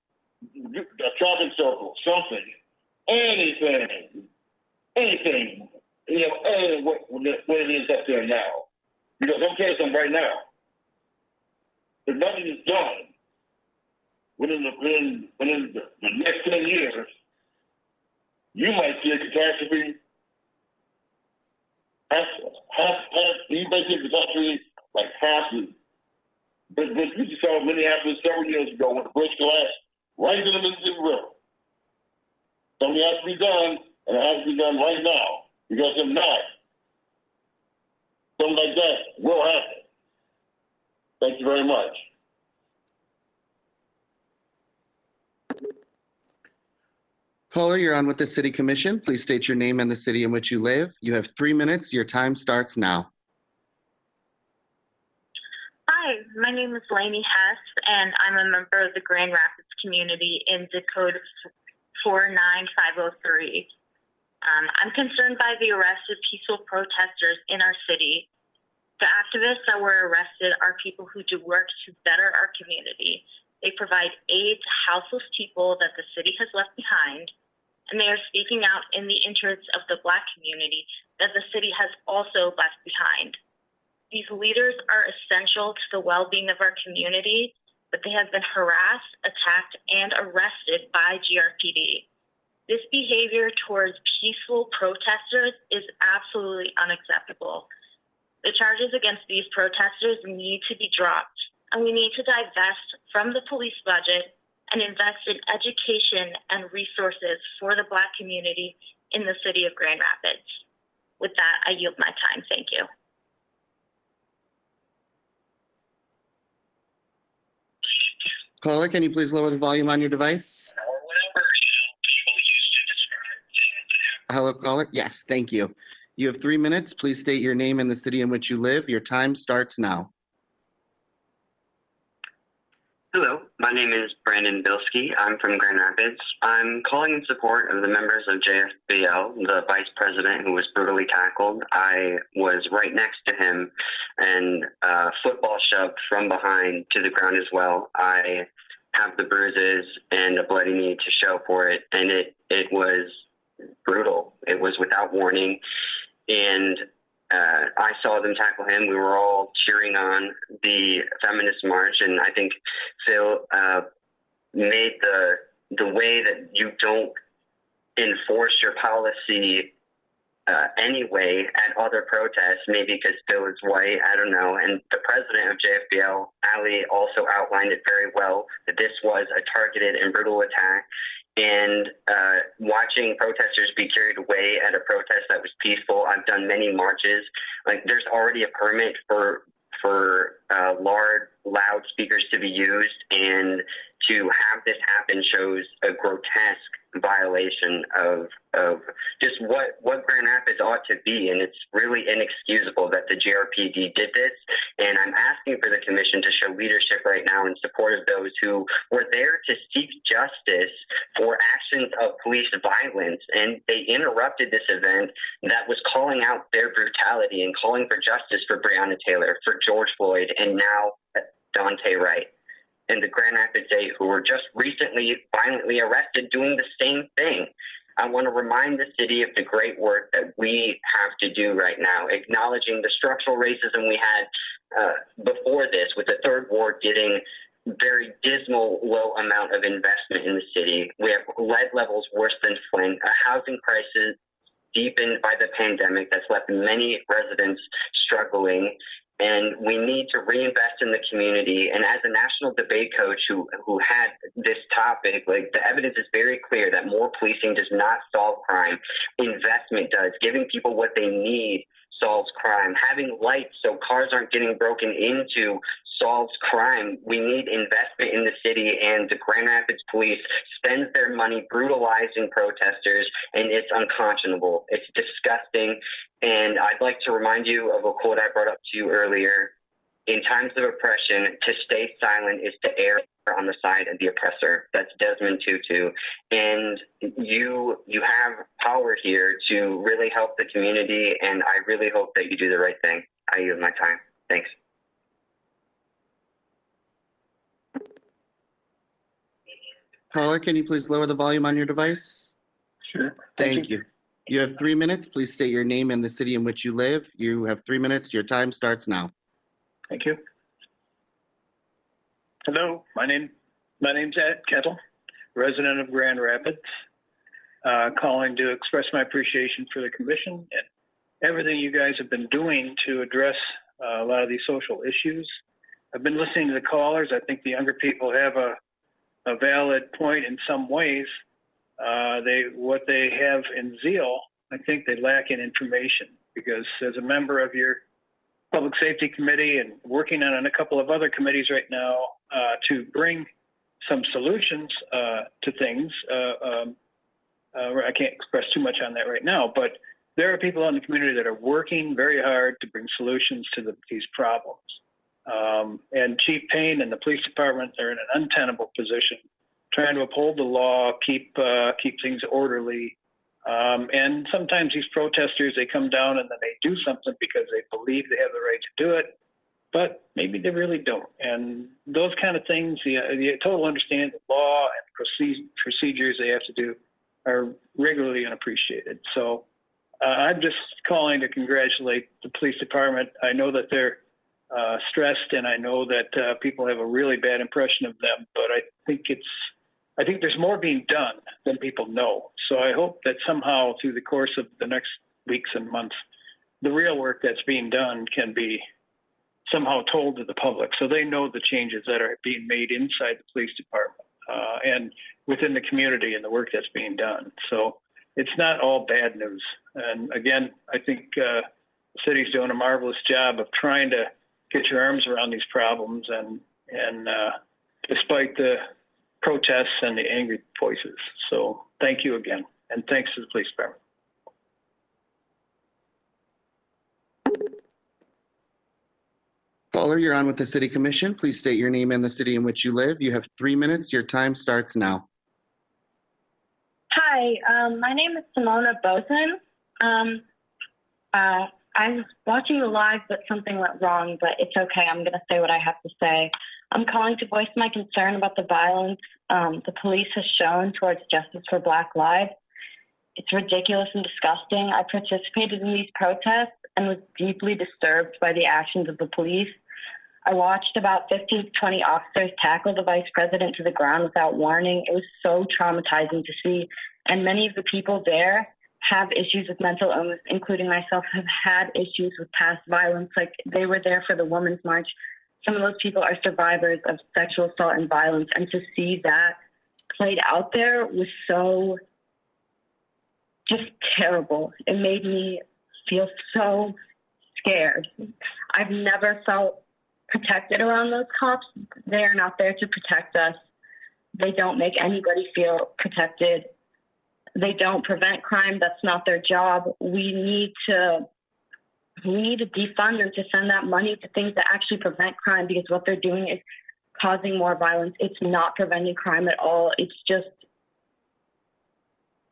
a traffic circle, something, anything, anything you know, than what, what it is up there now. Because I'm telling something right now. If nothing is done within the, the, the next 10 years, you might see a catastrophe. Half, half, half, you might see a catastrophe like half the, but, but we saw Minneapolis several years ago when the bridge collapsed right in the Mississippi River. Something has to be done, and it has to be done right now. Because if not, something like that will happen. Thank you very much. Caller, you're on with the City Commission. Please state your name and the city in which you live. You have three minutes. Your time starts now. Hi, my name is Lainey Hess, and I'm a member of the Grand Rapids community in zip code 49503. Um, I'm concerned by the arrest of peaceful protesters in our city. The activists that were arrested are people who do work to better our community. They provide aid to houseless people that the city has left behind, and they are speaking out in the interests of the Black community that the city has also left behind. These leaders are essential to the well being of our community, but they have been harassed, attacked, and arrested by GRPD. This behavior towards peaceful protesters is absolutely unacceptable. The charges against these protesters need to be dropped, and we need to divest from the police budget and invest in education and resources for the Black community in the city of Grand Rapids. With that, I yield my time. Thank you. Caller, can you please lower the volume on your device? Hello, caller? Yes, thank you. You have three minutes. Please state your name and the city in which you live. Your time starts now. Hello, my name is Brandon Bilski. I'm from Grand Rapids. I'm calling in support of the members of JFBL, the vice president who was brutally tackled. I was right next to him and uh, football shoved from behind to the ground as well. I have the bruises and a bloody knee to show for it, and it it was brutal. It was without warning, and uh, I saw them tackle him. We were all cheering on the feminist march, and I think Phil uh, made the the way that you don't enforce your policy uh, anyway at other protests, maybe because Bill is white, I don't know. And the president of JFBL, Ali, also outlined it very well that this was a targeted and brutal attack and uh, watching protesters be carried away at a protest that was peaceful. I've done many marches. Like there's already a permit for for uh, large loudspeakers to be used, and to have this happen shows a grotesque violation of of just what what Grand Rapids ought to be, and it's really inexcusable that the GRPD did this. And I'm asking for the commission to show leadership right now in support of those who were there to seek justice for actions of police violence, and they interrupted this event that was calling out their brutality and calling for justice for Breonna Taylor, for George Floyd, and now Daunte Wright and the Grand Rapids Eight who were just recently violently arrested doing the same thing. I want to remind the city of the great work that we have to do right now, acknowledging the structural racism we had uh, before this, with the third ward getting very dismal low amount of investment in the city. We have lead levels worse than Flint, a housing crisis deepened by the pandemic that's left many residents struggling, and we need to reinvest in the community. And as a national debate coach who who had this topic, like the evidence is very clear that more policing does not solve crime. Investment does. Giving people what they need solves crime. Having lights so cars aren't getting broken into solves crime. We need investment in the city, and the Grand Rapids Police spends their money brutalizing protesters, and it's unconscionable. It's disgusting. And I'd like to remind you of a quote I brought up to you earlier. In times of oppression, to stay silent is to err on the side of the oppressor. That's Desmond Tutu. And you you have power here to really help the community, and I really hope that you do the right thing. I use my time. Thanks. Caller, can you please lower the volume on your device? Sure. Thank you. You have three minutes. Please state your name and the city in which you live. You have three minutes. Your time starts now. Thank you. Hello, my name, my name's Ed Kettle, resident of Grand Rapids. Uh, calling to express my appreciation for the commission and everything you guys have been doing to address uh, a lot of these social issues. I've been listening to the callers. I think the younger people have a, a valid point in some ways. Uh, they what they have in zeal, I think they lack in information because as a member of your public safety committee and working on a couple of other committees right now uh, to bring some solutions uh, to things. Uh, um, uh, I can't express too much on that right now, but there are people in the community that are working very hard to bring solutions to the, these problems. Um, and Chief Payne and the police department are in an untenable position, trying to uphold the law, keep uh, keep things orderly. Um, and sometimes these protesters they come down and then they do something because they believe they have the right to do it, but maybe they really don't. And those kind of things, the, the total understanding of law and procedures they have to do are regularly unappreciated. So uh, I'm just calling to congratulate the police department. I know that they're uh, stressed, and I know that uh, people have a really bad impression of them. But I think it's, I think there's more being done than people know. So I hope that somehow through the course of the next weeks and months, the real work that's being done can be somehow told to the public, so they know the changes that are being made inside the police department uh, and within the community and the work that's being done. So it's not all bad news. And again, I think uh, the city's doing a marvelous job of trying to get your arms around these problems and and uh, despite the protests and the angry voices. So thank you again, and thanks to the police department. Caller, you're on with the city commission. Please state your name and the city in which you live. You have three minutes. Your time starts now. Hi, um, my name is Simona Boson. Um, uh, I was watching the live, but something went wrong, but it's okay. I'm going to say what I have to say. I'm calling to voice my concern about the violence um, the police has shown towards Justice for Black Lives. It's ridiculous and disgusting. I participated in these protests and was deeply disturbed by the actions of the police. I watched about 15 to 20 officers tackle the vice president to the ground without warning. It was so traumatizing to see. And many of the people there have issues with mental illness, including myself, have had issues with past violence. Like they were there for the Women's March. Some of those people are survivors of sexual assault and violence. And to see that played out there was so just terrible. It made me feel so scared. I've never felt protected around those cops. They are not there to protect us. They don't make anybody feel protected. They don't prevent crime. That's not their job. We need to we need to defund them to send that money to things that actually prevent crime because what they're doing is causing more violence. It's not preventing crime at all. It's just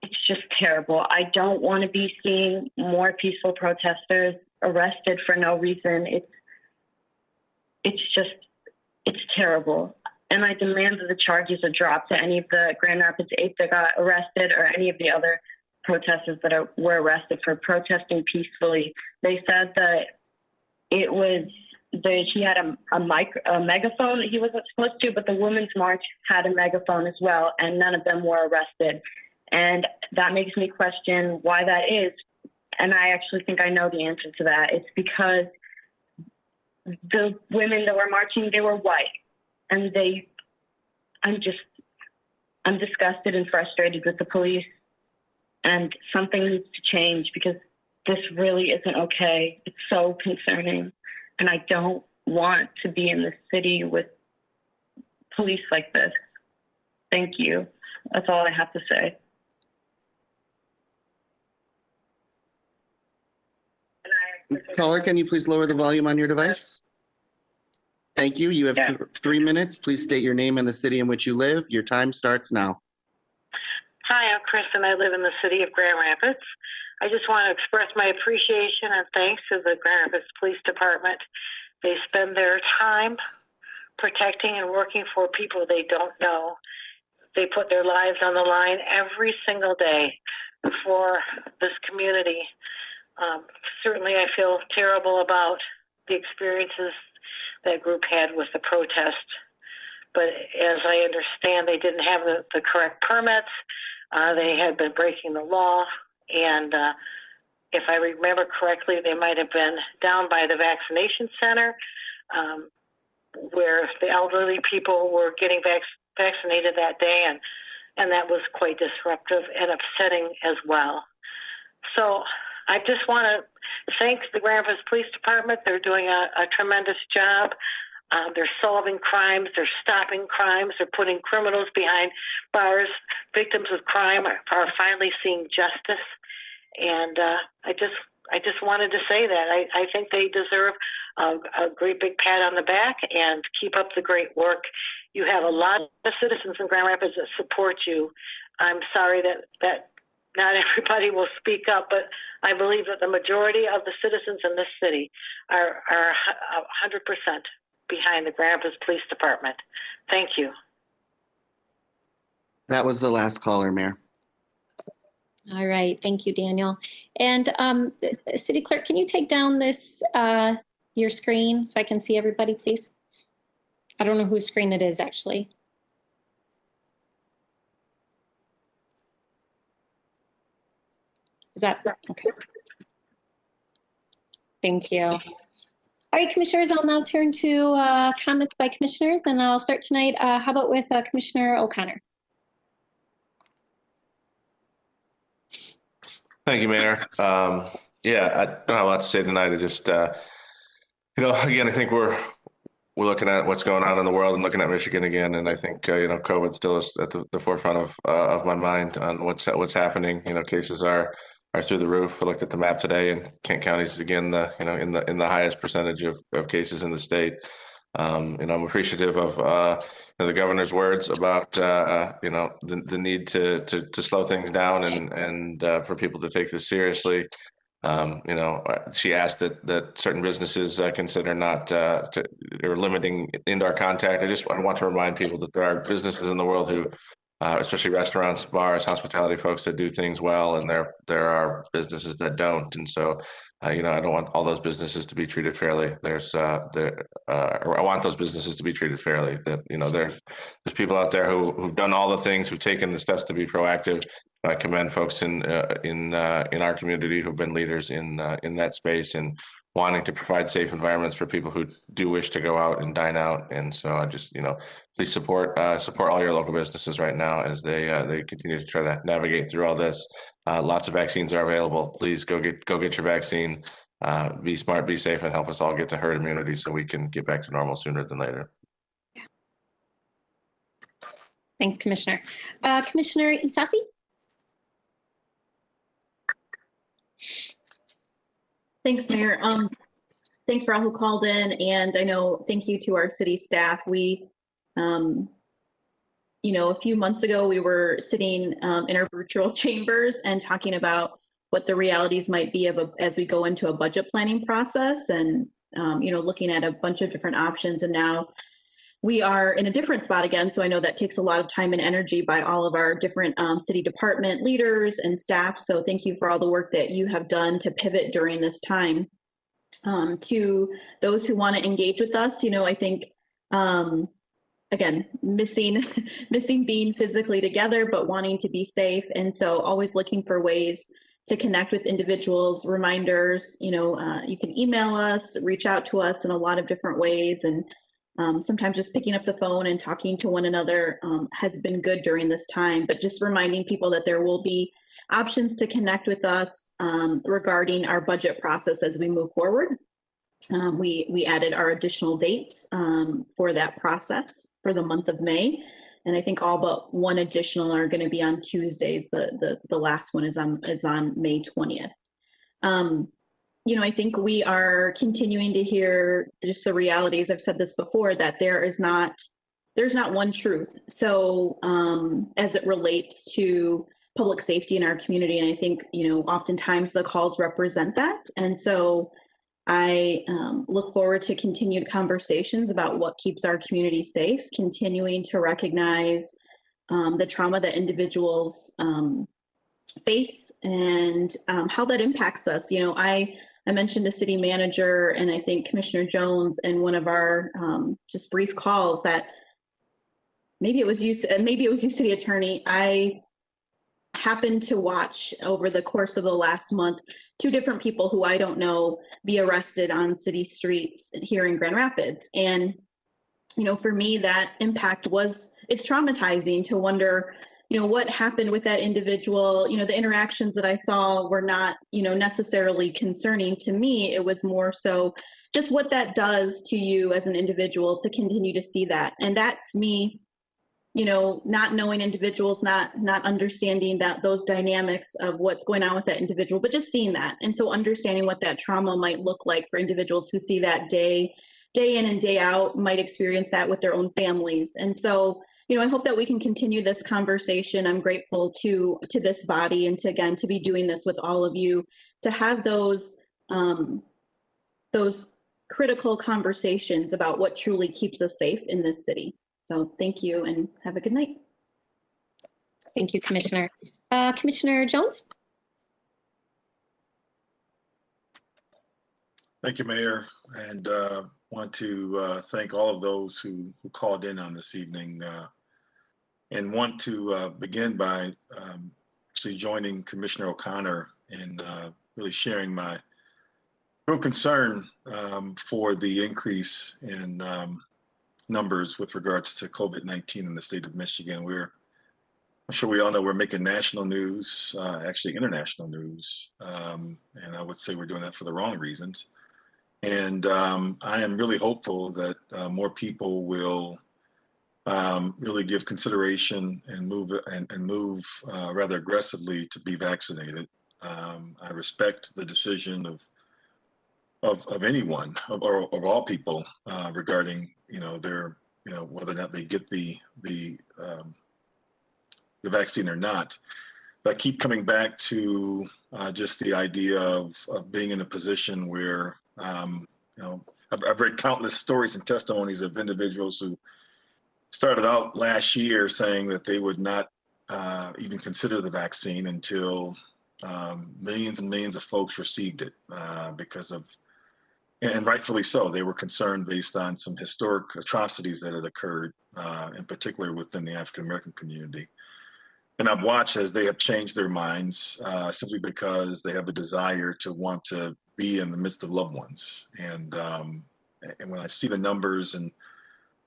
it's just terrible. I don't want to be seeing more peaceful protesters arrested for no reason. It's it's just it's terrible. And I demand that the charges are dropped to any of the Grand Rapids eight that got arrested or any of the other protesters that are, were arrested for protesting peacefully. They said that it was that he had a, a mic a megaphone that he wasn't supposed to, but the Women's March had a megaphone as well, and none of them were arrested. And that makes me question why that is. And I actually think I know the answer to that. It's because the women that were marching, they were white. And they, I'm just, I'm disgusted and frustrated with the police. And something needs to change because this really isn't okay. It's so concerning. And I don't want to be in this city with police like this. Thank you. That's all I have to say. Caller, can you please lower the volume on your device? Thank you. You have th- three minutes. Please state your name and the city in which you live. Your time starts now. Hi, I'm Kristen. I live in the city of Grand Rapids. I just want to express my appreciation and thanks to the Grand Rapids Police Department. They spend their time protecting and working for people they don't know. They put their lives on the line every single day for this community. Um, certainly, I feel terrible about the experiences that group had with the protest. But as I understand, they didn't have the, the correct permits. Uh, they had been breaking the law. And uh, if I remember correctly, they might have been down by the vaccination center um, where the elderly people were getting vac- vaccinated that day. And, and that was quite disruptive and upsetting as well. So I just want to thank the Grand Rapids Police Department. They're doing a, a tremendous job. Uh, they're solving crimes. They're stopping crimes. They're putting criminals behind bars. Victims of crime are, are finally seeing justice. And uh, I just, I just wanted to say that I, I think they deserve a, a great big pat on the back and keep up the great work. You have a lot of citizens in Grand Rapids that support you. I'm sorry that that not everybody will speak up, but I believe that the majority of the citizens in this city are are 100% behind the Grand Rapids Police Department. Thank you. That was the last caller, Mayor. All right, thank you, Daniel. And um, City Clerk, can you take down this, uh, your screen so I can see everybody, please? I don't know whose screen it is, actually. Is that, okay. Thank you. All right, Commissioners, I'll now turn to uh, comments by Commissioners, and I'll start tonight. Uh, How about with uh, Commissioner O'Connor? Thank you, Mayor. Um, yeah, I don't have a lot to say tonight. I just, uh, you know, again, I think we're we're looking at what's going on in the world and looking at Michigan again, and I think uh, you know, COVID still is at the, the forefront of uh, of my mind on what's what's happening. You know, cases are are through the roof. I looked at the map today, and Kent County is again the you know in the in the highest percentage of, of cases in the state. Um, know, I'm appreciative of uh, you know, the governor's words about uh, uh, you know the, the need to, to to slow things down and and uh, for people to take this seriously. Um, you know, uh, she asked that that certain businesses uh, consider not to, or limiting indoor contact. I just I want to remind people that there are businesses in the world who uh, especially restaurants, bars, hospitality folks that do things well, and there there are businesses that don't. And so, uh, you know, I don't want all those businesses to be treated fairly. There's uh, there, uh, I want those businesses to be treated fairly. That you know, there's there's people out there who who've done all the things, who've taken the steps to be proactive. I commend folks in uh, in uh, in our community who've been leaders in in that space and wanting to provide safe environments for people who do wish to go out and dine out. And so I just, you know, please support uh, support all your local businesses right now as they uh, they continue to try to navigate through all this. Uh, lots of vaccines are available. Please go get go get your vaccine. Uh, be smart, be safe, and help us all get to herd immunity so we can get back to normal sooner than later. Thanks, Commissioner. Uh, Commissioner Ysasi? Thanks, Mayor. Um, thanks for all who called in, and I know, thank you to our city staff. We, um, you know, a few months ago, we were sitting um, in our virtual chambers and talking about what the realities might be of a, as we go into a budget planning process and, um, you know, looking at a bunch of different options. And now we are in a different spot again. So I know that takes a lot of time and energy by all of our different um, city department leaders and staff. So thank you for all the work that you have done to pivot during this time. Um, to those who want to engage with us, you know, I think um, again missing missing being physically together, but wanting to be safe, and so always looking for ways to connect with individuals. Reminders, you know, uh, you can email us, reach out to us in a lot of different ways, and um, sometimes just picking up the phone and talking to one another um, has been good during this time, but just reminding people that there will be options to connect with us um, regarding our budget process as we move forward. Um, we, we added our additional dates um, for that process for the month of May. And I think all but one additional are going to be on Tuesdays. The, the, the last one is on, is on May 20th. You know, I think we are continuing to hear just the realities. I've said this before that there is not there's not one truth. So um, as it relates to public safety in our community, and I think you know, oftentimes the calls represent that. And so I um, look forward to continued conversations about what keeps our community safe, continuing to recognize um, the trauma that individuals um, face and um, how that impacts us. You know, I I mentioned a city manager and I think Commissioner Jones in one of our um, just brief calls that maybe it was you, uh, maybe it was you, city attorney. I happened to watch over the course of the last month two different people who I don't know be arrested on city streets here in Grand Rapids. And, you know, for me, that impact was, it's traumatizing to wonder, you know, what happened with that individual. You know, the interactions that I saw were not, you know, necessarily concerning to me. It was more so just what that does to you as an individual to continue to see that. And that's me you know not knowing individuals not not understanding that those dynamics of what's going on with that individual but just seeing that and so understanding what that trauma might look like for individuals who see that day day in and day out might experience that with their own families and so you know i hope that we can continue this conversation i'm grateful to to this body and to again to be doing this with all of you to have those um those critical conversations about what truly keeps us safe in this city so thank you and have a good night. Thank you, Commissioner. Uh, Commissioner Jones? Thank you, Mayor, and uh, want to uh, thank all of those who, who called in on this evening uh, and want to uh, begin by um, actually joining Commissioner O'Connor in uh, really sharing my real concern um, for the increase in um, numbers with regards to COVID-19 in the state of Michigan. We're, I'm sure we all know we're making national news, uh, actually international news. Um, and I would say we're doing that for the wrong reasons. And um, I am really hopeful that uh, more people will um, really give consideration and move and, and move uh, rather aggressively to be vaccinated. Um, I respect the decision of of, of anyone of, or of all people uh, regarding you know their you know whether or not they get the the um, the vaccine or not. But I keep coming back to uh, just the idea of, of being in a position where um, you know I've, I've read countless stories and testimonies of individuals who started out last year saying that they would not uh, even consider the vaccine until um, millions and millions of folks received it uh, because of and rightfully so. They were concerned based on some historic atrocities that had occurred, uh, in particular within the African American community. And I've watched as they have changed their minds uh, simply because they have the desire to want to be in the midst of loved ones. And um, and when I see the numbers and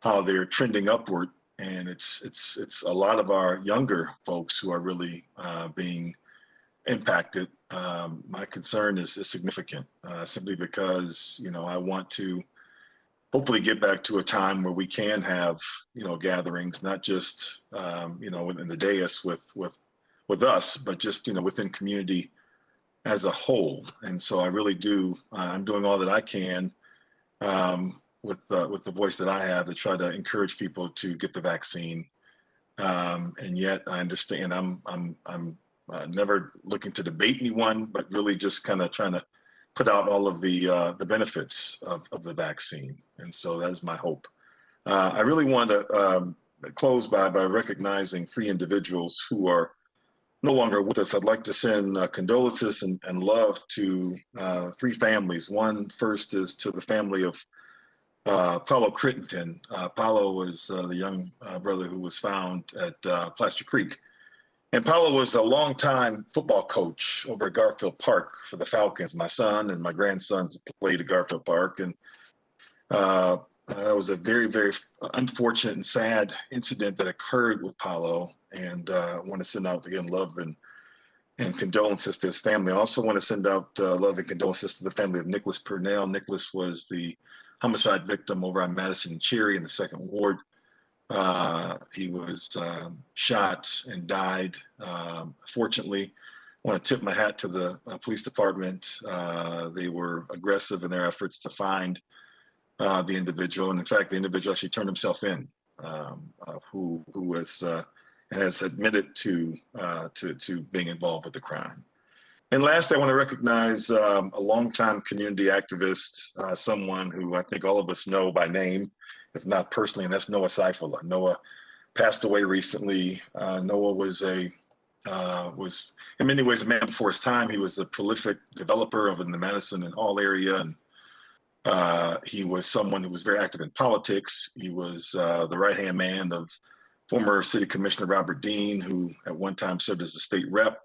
how they're trending upward, and it's it's it's a lot of our younger folks who are really uh, being impacted, um, my concern is, is significant uh, simply because, you know, I want to hopefully get back to a time where we can have, you know, gatherings, not just, um, you know, in the dais with, with, with us, but just, you know, within community as a whole. And so I really do, uh, I'm doing all that I can um, with, uh, with the voice that I have to try to encourage people to get the vaccine. Um, and yet I understand I'm, I'm, I'm uh, never looking to debate anyone, but really just kind of trying to put out all of the uh, the benefits of, of the vaccine. And so that is my hope. Uh, I really want to um, close by by recognizing three individuals who are no longer with us. I'd like to send uh, condolences and, and love to uh, three families. One first is to the family of uh, Paulo Crittenden. Uh, Paulo was uh, the young uh, brother who was found at uh, Plaster Creek and Paulo was a longtime football coach over at Garfield Park for the Falcons. My son and my grandsons played at Garfield Park, and uh, that was a very, very unfortunate and sad incident that occurred with Paulo. And I want to send out again love and and condolences to his family. I also want to send out uh, love and condolences to the family of Nicholas Purnell. Nicholas was the homicide victim over on Madison and Cherry in the second ward. Uh, he was um, shot and died. Um, fortunately, I want to tip my hat to the uh, police department. Uh, they were aggressive in their efforts to find uh, the individual, and in fact, the individual actually turned himself in, um, uh, who who was has admitted to to to being involved with the crime. And last, I want to recognize um, a longtime community activist, uh, someone who I think all of us know by name, if not personally, and that's Noah Seifula. Noah passed away recently. Uh, Noah was a uh, was in many ways a man before his time. He was a prolific developer of in the Madison and Hall area, and uh, he was someone who was very active in politics. He was uh, the right hand man of former City Commissioner Robert Dean, who at one time served as a state rep.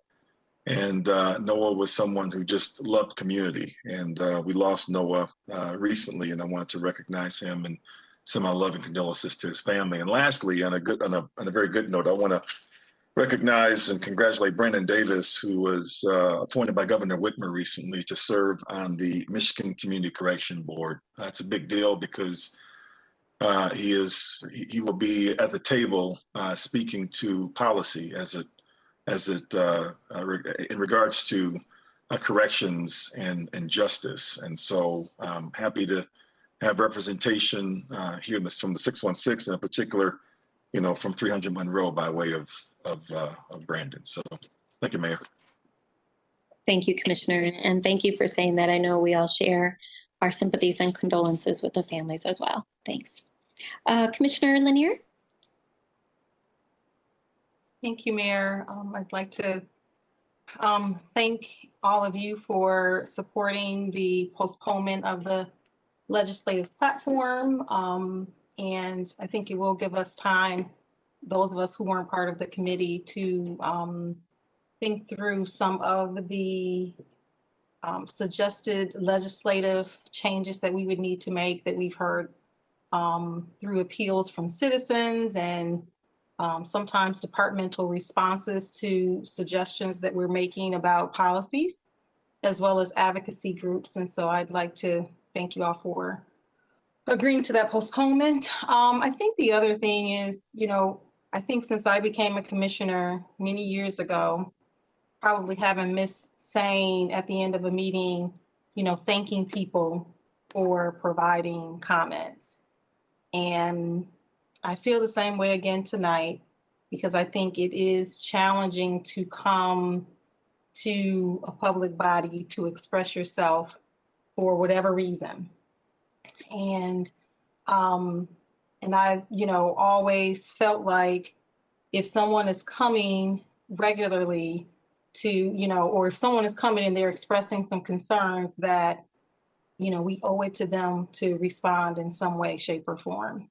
And uh, Noah was someone who just loved community. And uh, we lost Noah uh, recently, and I wanted to recognize him and send my love and condolences to his family. And lastly, on a good, on a, on a very good note, I want to recognize and congratulate Brandon Davis, who was uh, appointed by Governor Whitmer recently to serve on the Michigan Community Correction Board. That's a big deal because uh, he is he, he will be at the table uh, speaking to policy as it as it uh, uh, in regards to uh, corrections and and justice. And so I'm happy to have representation uh, here from the 616 and in particular, you know, from 300 Monroe by way of of, of Brandon. So thank you, Mayor. Thank you, Commissioner, and thank you for saying that. I know we all share our sympathies and condolences with the families as well. Thanks. Uh, Commissioner Lenear? Thank you, Mayor. Um, I'd like to um, thank all of you for supporting the postponement of the legislative platform. Um, and I think it will give us time, those of us who weren't part of the committee, to um, think through some of the um, suggested legislative changes that we would need to make that we've heard um, through appeals from citizens and um, sometimes departmental responses to suggestions that we're making about policies, as well as advocacy groups. And so I'd like to thank you all for agreeing to that postponement. Um, I think the other thing is, you know, I think since I became a commissioner many years ago, probably haven't missed saying at the end of a meeting, you know, thanking people for providing comments. And I feel the same way again tonight because I think it is challenging to come to a public body to express yourself for whatever reason. And um, and I've, you know, always felt like if someone is coming regularly to, you know, or if someone is coming and they're expressing some concerns that, you know, we owe it to them to respond in some way, shape, or form.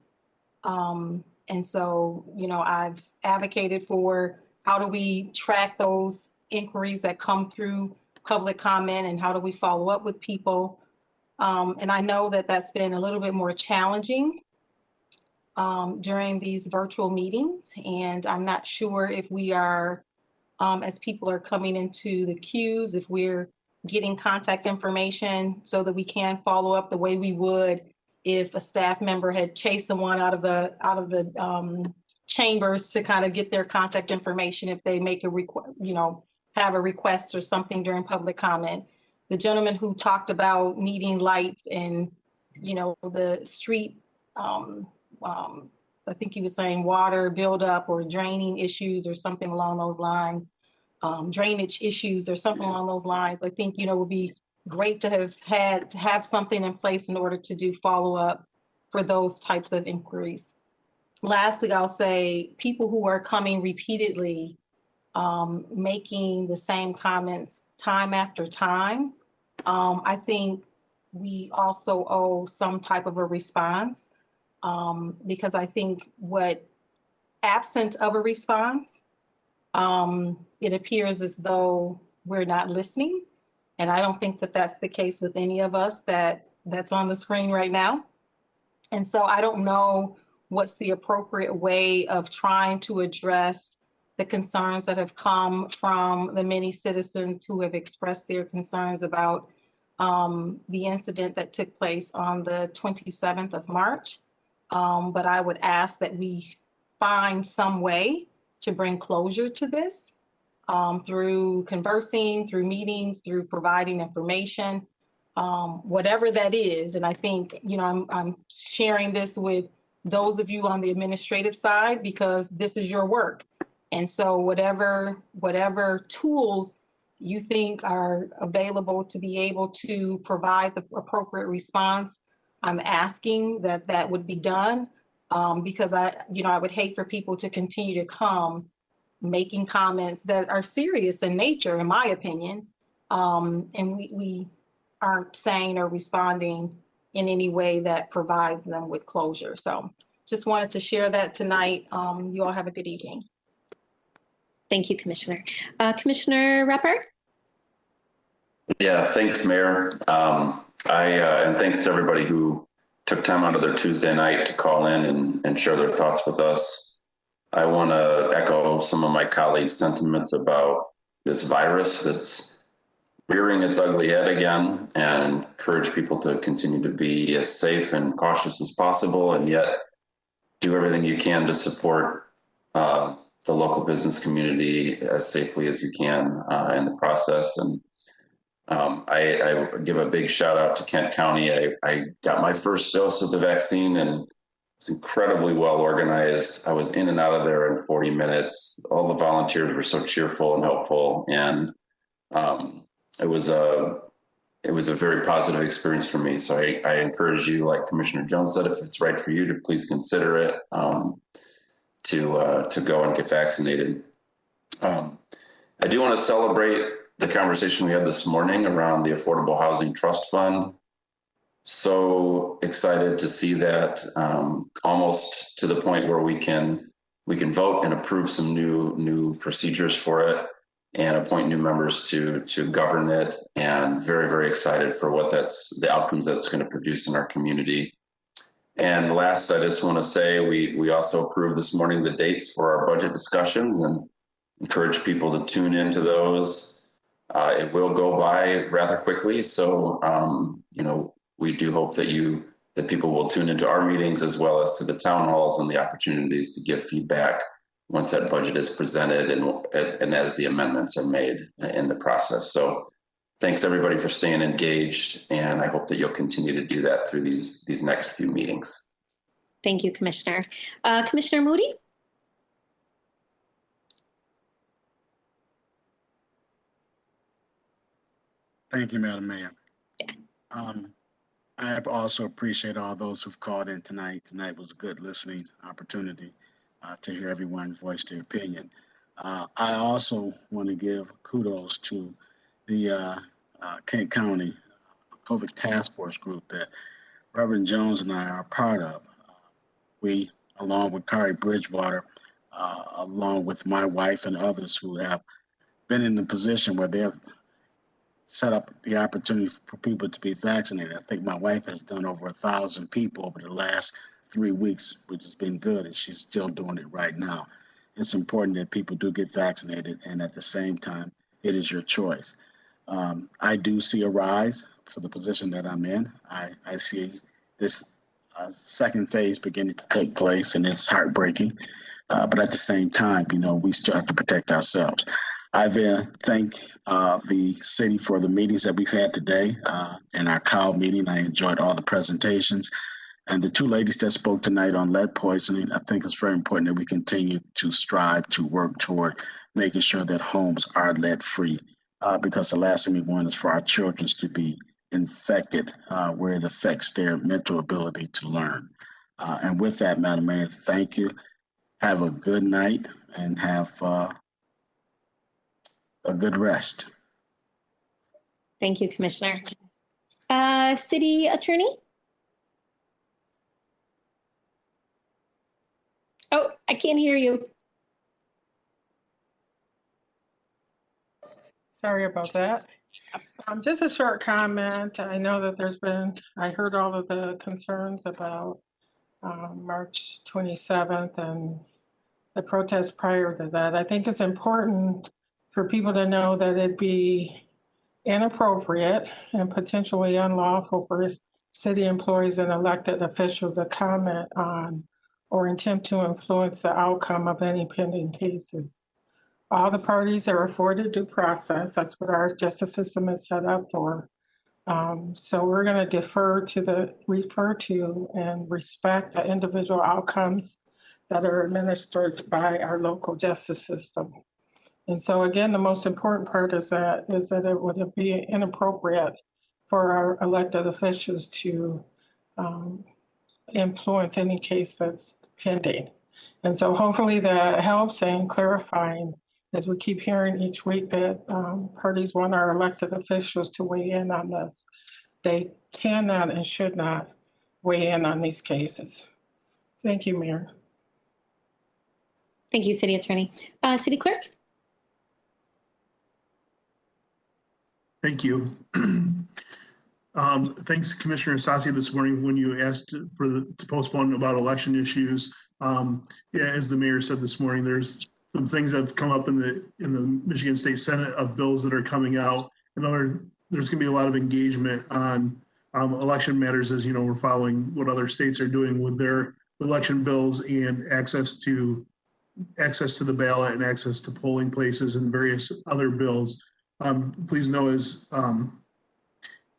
Um, and so, you know, I've advocated for how do we track those inquiries that come through public comment and how do we follow up with people? Um, and I know that that's been a little bit more challenging um, during these virtual meetings. And I'm not sure if we are, um, as people are coming into the queues, if we're getting contact information so that we can follow up the way we would if a staff member had chased someone out of the out of the um, chambers to kind of get their contact information if they make a request, you know, have a request or something during public comment. The gentleman who talked about needing lights and, you know, the street, um, um, I think he was saying water buildup or draining issues or something along those lines, um, drainage issues or something along those lines. I think, you know, would be great to have had to have something in place in order to do follow up for those types of inquiries. Lastly, I'll say people who are coming repeatedly, um, making the same comments time after time. Um, I think we also owe some type of a response um, because I think what absent of a response, um, it appears as though we're not listening and I don't think that that's the case with any of us that that's on the screen right now. And so I don't know what's the appropriate way of trying to address the concerns that have come from the many citizens who have expressed their concerns about um, the incident that took place on the 27th of March. Um, but I would ask that we find some way to bring closure to this um, through conversing, through meetings, through providing information, um, whatever that is. And I think, you know, I'm, I'm sharing this with those of you on the administrative side because this is your work. And so whatever, whatever tools you think are available to be able to provide the appropriate response, I'm asking that that would be done um, because I, you know, I would hate for people to continue to come making comments that are serious in nature, in my opinion. Um, and we, we aren't saying or responding in any way that provides them with closure. So just wanted to share that tonight. Um, you all have a good evening. Thank you, Commissioner. Uh, Commissioner Reppart? Yeah, thanks, Mayor. Um, I, uh, and thanks to everybody who took time out of their Tuesday night to call in and, and share their thoughts with us. I want to echo some of my colleagues' sentiments about this virus that's rearing its ugly head again and encourage people to continue to be as safe and cautious as possible and yet do everything you can to support uh, the local business community as safely as you can uh, in the process. And um, I, I give a big shout out to Kent County. I, I got my first dose of the vaccine and was incredibly well organized. I was in and out of there in 40 minutes. All the volunteers were so cheerful and helpful, and um, it was a it was a very positive experience for me. So I, I encourage you, like Commissioner Jones said, if it's right for you, to please consider it um, to uh, to go and get vaccinated. Um, I do want to celebrate the conversation we had this morning around the Affordable Housing Trust Fund. So excited to see that um, almost to the point where we can we can vote and approve some new new procedures for it and appoint new members to to govern it. And very very excited for what that's the outcomes that's going to produce in our community. And last i just want to say we we also approved this morning the dates for our budget discussions and encourage people to tune into those. Uh, it will go by rather quickly. So um, you know we do hope that you that people will tune into our meetings as well as to the town halls and the opportunities to give feedback once that budget is presented and, and as the amendments are made in the process. So thanks everybody for staying engaged. And I hope that you'll continue to do that through these, these next few meetings. Thank you, Commissioner. Uh, Commissioner Moody? Thank you, Madam Mayor. Um, I also appreciate all those who've called in tonight. Tonight was a good listening opportunity uh, to hear everyone voice their opinion. Uh, I also want to give kudos to the uh, uh, Kent County COVID Task Force group that Reverend Jones and I are part of. we, along with Kari Bridgewater, uh, along with my wife and others who have been in the position where they have set up the opportunity for people to be vaccinated. I think my wife has done over a thousand people over the last three weeks, which has been good, and she's still doing it right now. It's important that people do get vaccinated, and at the same time, it is your choice. Um, I do see a rise for the position that I'm in. I, I see this uh, second phase beginning to take place, and it's heartbreaking. Uh, but at the same time, you know, we still have to protect ourselves. I then thank uh, the city for the meetings that we've had today uh, in our COW meeting. I enjoyed all the presentations. And the two ladies that spoke tonight on lead poisoning, I think it's very important that we continue to strive to work toward making sure that homes are lead free. Uh, because the last thing we want is for our children to be infected uh, where it affects their mental ability to learn. Uh, and with that, Madam Mayor, thank you. Have a good night and have uh, a good rest. Thank you, Commissioner. Uh, City Attorney? Oh, I can't hear you. Sorry about that. Um, just a short comment. I know that there's been, I heard all of the concerns about um, March 27th and the protest prior to that. I think it's important for people to know that it'd be inappropriate and potentially unlawful for city employees and elected officials to comment on or attempt to influence the outcome of any pending cases. All the parties are afforded due process. That's what our justice system is set up for. Um, so we're going to defer to the, refer to and respect the individual outcomes that are administered by our local justice system. And so again, the most important part is that is that it would be inappropriate for our elected officials to um, influence any case that's pending. And so hopefully that helps in clarifying, as we keep hearing each week that um, parties want our elected officials to weigh in on this. They cannot and should not weigh in on these cases. Thank you, Mayor. Thank you, City Attorney. Uh, City Clerk? Thank you. Um, Thanks, Commissioner Ysasi, this morning when you asked for the, to postpone about election issues. Um, Yeah, as the mayor said this morning, there's some things that have come up in the, in the Michigan State Senate of bills that are coming out. In other, there's going to be a lot of engagement on um, election matters, as you know, we're following what other states are doing with their election bills and access to, access to the ballot and access to polling places and various other bills. Um, Please know as um,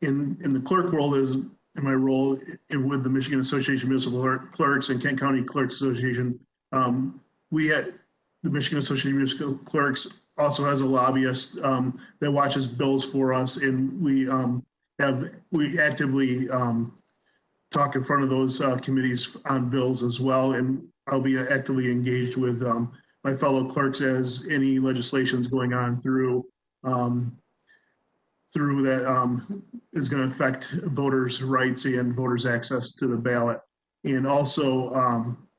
in, in the clerk role is, in my role in, with the Michigan Association of Municipal Clerks and Kent County Clerks Association, um, we at the Michigan Association of Municipal Clerks also has a lobbyist, um, that watches bills for us and we, um, have, we actively, um, talk in front of those, uh, committees on bills as well. And I'll be actively engaged with, my fellow clerks as any legislation is going on through, um, through that um, is going to affect voters' rights and voters' access to the ballot. And also, um,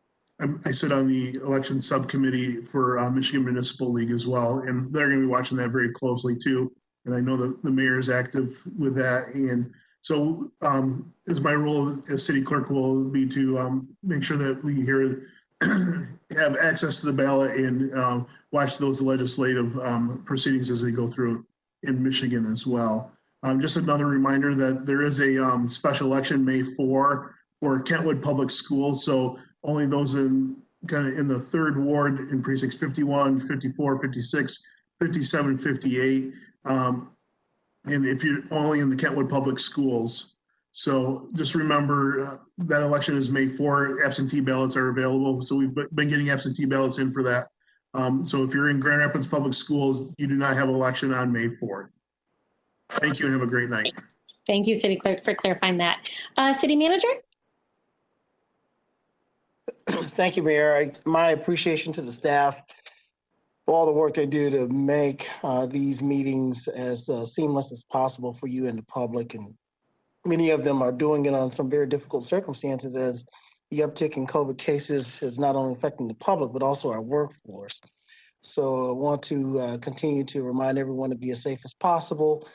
I sit on the election subcommittee for uh, Michigan Municipal League as well, and they're going to be watching that very closely too. And I know that the mayor is active with that. And so um, as my role as city clerk will be to um, make sure that we hear, have access to the ballot and um, watch those legislative um, proceedings as they go through in Michigan as well. Um, just another reminder that there is a, um, special election May four for Kentwood Public Schools. So only those in, kind of in the third ward in precincts 51, 54, 56, 57, 58. Um, and if you're only in the Kentwood Public Schools. So just remember uh, that election is May four, absentee ballots are available. So we've been getting absentee ballots in for that. Um, so if you're in Grand Rapids Public Schools, you do not have election on May 4th. Thank you and have a great night. Thank you, City Clerk, for clarifying that. Uh, City Manager? Thank you, Mayor. I- My appreciation to the staff for all the work they do to make uh, these meetings as uh, seamless as possible for you and the public. And many of them are doing it on some very difficult circumstances as the uptick in COVID cases is not only affecting the public, but also our workforce. So I want to uh, continue to remind everyone to be as safe as possible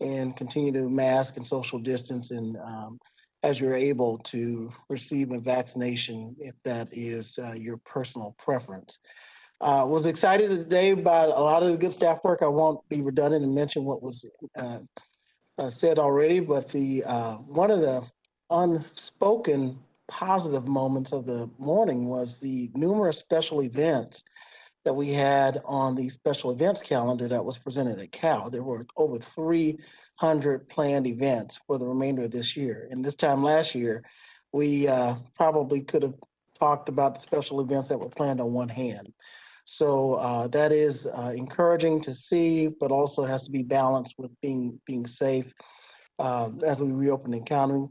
and continue to mask and social distance and um, as you're able to receive a vaccination if that is uh, your personal preference. Uh, was excited today by a lot of the good staff work. I won't be redundant and mention what was uh, uh, said already, but the uh, one of the unspoken positive moments of the morning was the numerous special events that we had on the special events calendar that was presented at Cal. There were over 300 planned events for the remainder of this year. And this time last year, we uh, probably could have talked about the special events that were planned on one hand. So uh, that is uh, encouraging to see, but also has to be balanced with being being safe uh, as we reopen the economy.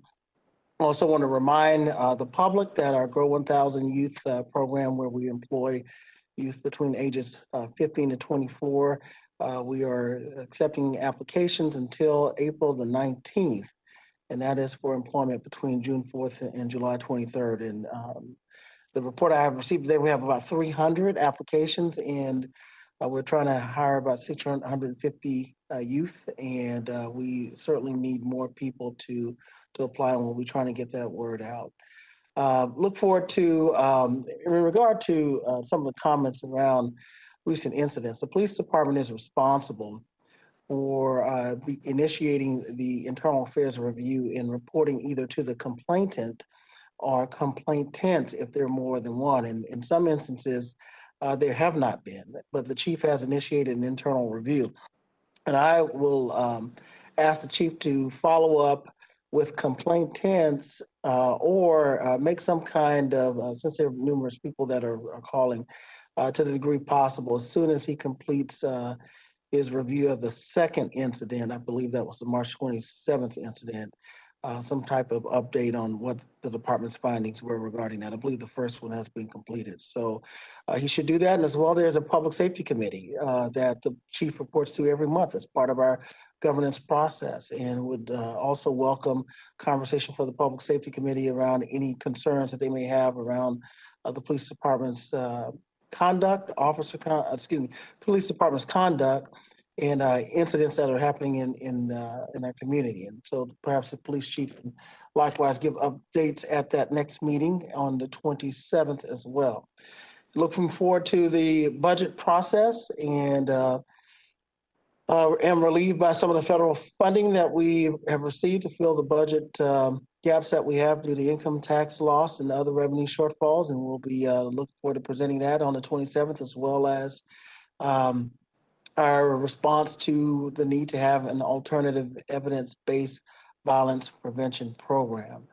Also want to remind uh, the public that our Grow 1000 Youth uh, Program, where we employ youth between ages uh, 15 to 24, uh, we are accepting applications until April the 19th. And that is for employment between June 4th and July 23rd. And um, the report I have received today, we have about 300 applications and uh, we're trying to hire about 650 uh, youth and we certainly need more people to to apply and we'll be trying to get that word out. Uh, look forward to, um, in regard to uh, some of the comments around recent incidents, the police department is responsible for uh, initiating the internal affairs review and reporting either to the complainant or complainants if there are more than one. And in some instances, uh, there have not been, but the chief has initiated an internal review. And I will um, ask the chief to follow up with complainants uh, or uh, make some kind of, uh, since there are numerous people that are, are calling, uh, to the degree possible, as soon as he completes uh, his review of the second incident, I believe that was the March 27th incident, uh, some type of update on what the department's findings were regarding that. I believe the first one has been completed. So uh, he should do that. And as well, there's a public safety committee uh, that the chief reports to every month as part of our governance process and would uh, also welcome conversation for the public safety committee around any concerns that they may have around uh, the police department's uh, conduct, officer, con- uh, excuse me, police department's conduct and uh, incidents that are happening in in uh, in our community. And so perhaps the police chief can likewise give updates at that next meeting on the 27th as well. Looking forward to the budget process and uh, uh, am relieved by some of the federal funding that we have received to fill the budget um, gaps that we have due to income tax loss and other revenue shortfalls. And we'll be uh, looking forward to presenting that on the 27th as well as um, our response to the need to have an alternative evidence-based violence prevention program.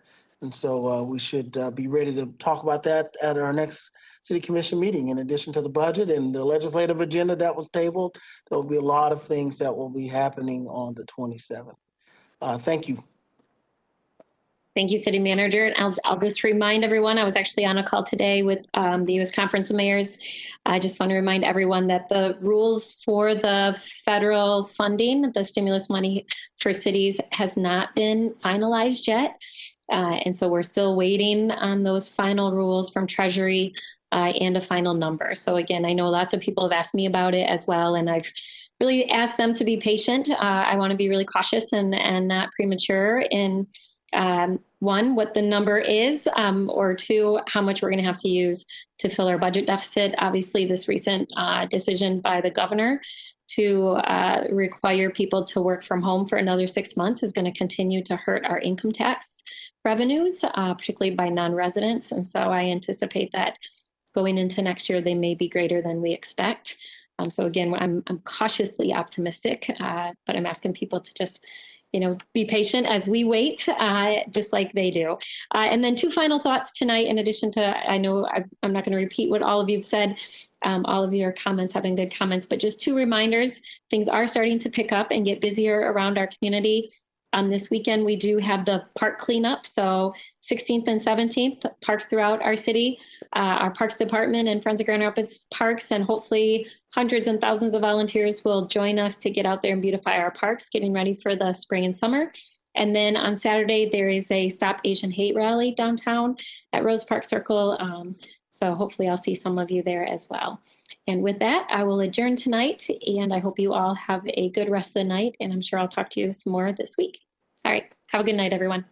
And so uh, we should uh, be ready to talk about that at our next city commission meeting. In addition to the budget and the legislative agenda that was tabled, there will be a lot of things that will be happening on the 27th. Uh, Thank you. Thank you, City Manager. And I'll, I'll just remind everyone, I was actually on a call today with um, the U.S. Conference of Mayors. I just want to remind everyone that the rules for the federal funding, the stimulus money for cities has not been finalized yet. Uh, and so we're still waiting on those final rules from Treasury uh, and a final number. So again, I know lots of people have asked me about it as well, and I've really asked them to be patient. Uh, I want to be really cautious and, and not premature in um, one, what the number is, um, or two, how much we're going to have to use to fill our budget deficit. Obviously, this recent uh, decision by the governor to uh, require people to work from home for another six months is going to continue to hurt our income tax revenues, uh, particularly by non-residents. And so I anticipate that going into next year, they may be greater than we expect. Um, so again, I'm, I'm cautiously optimistic, uh, but I'm asking people to just you know, be patient as we wait, uh, just like they do. Uh, and then two final thoughts tonight, in addition to, I know i am not going to repeat what all of you've said. Um, all of your comments have been good comments, but just two reminders. Things are starting to pick up and get busier around our community. Um, this weekend, we do have the park cleanup. So 16th and 17th, parks throughout our city, uh, our Parks Department and Friends of Grand Rapids Parks, and hopefully hundreds and thousands of volunteers will join us to get out there and beautify our parks, getting ready for the spring and summer. And then on Saturday, there is a Stop Asian Hate rally downtown at Rosa Parks Circle. Um, so hopefully I'll see some of you there as well. And with that, I will adjourn tonight and I hope you all have a good rest of the night. And I'm sure I'll talk to you some more this week. All right. Have a good night, everyone.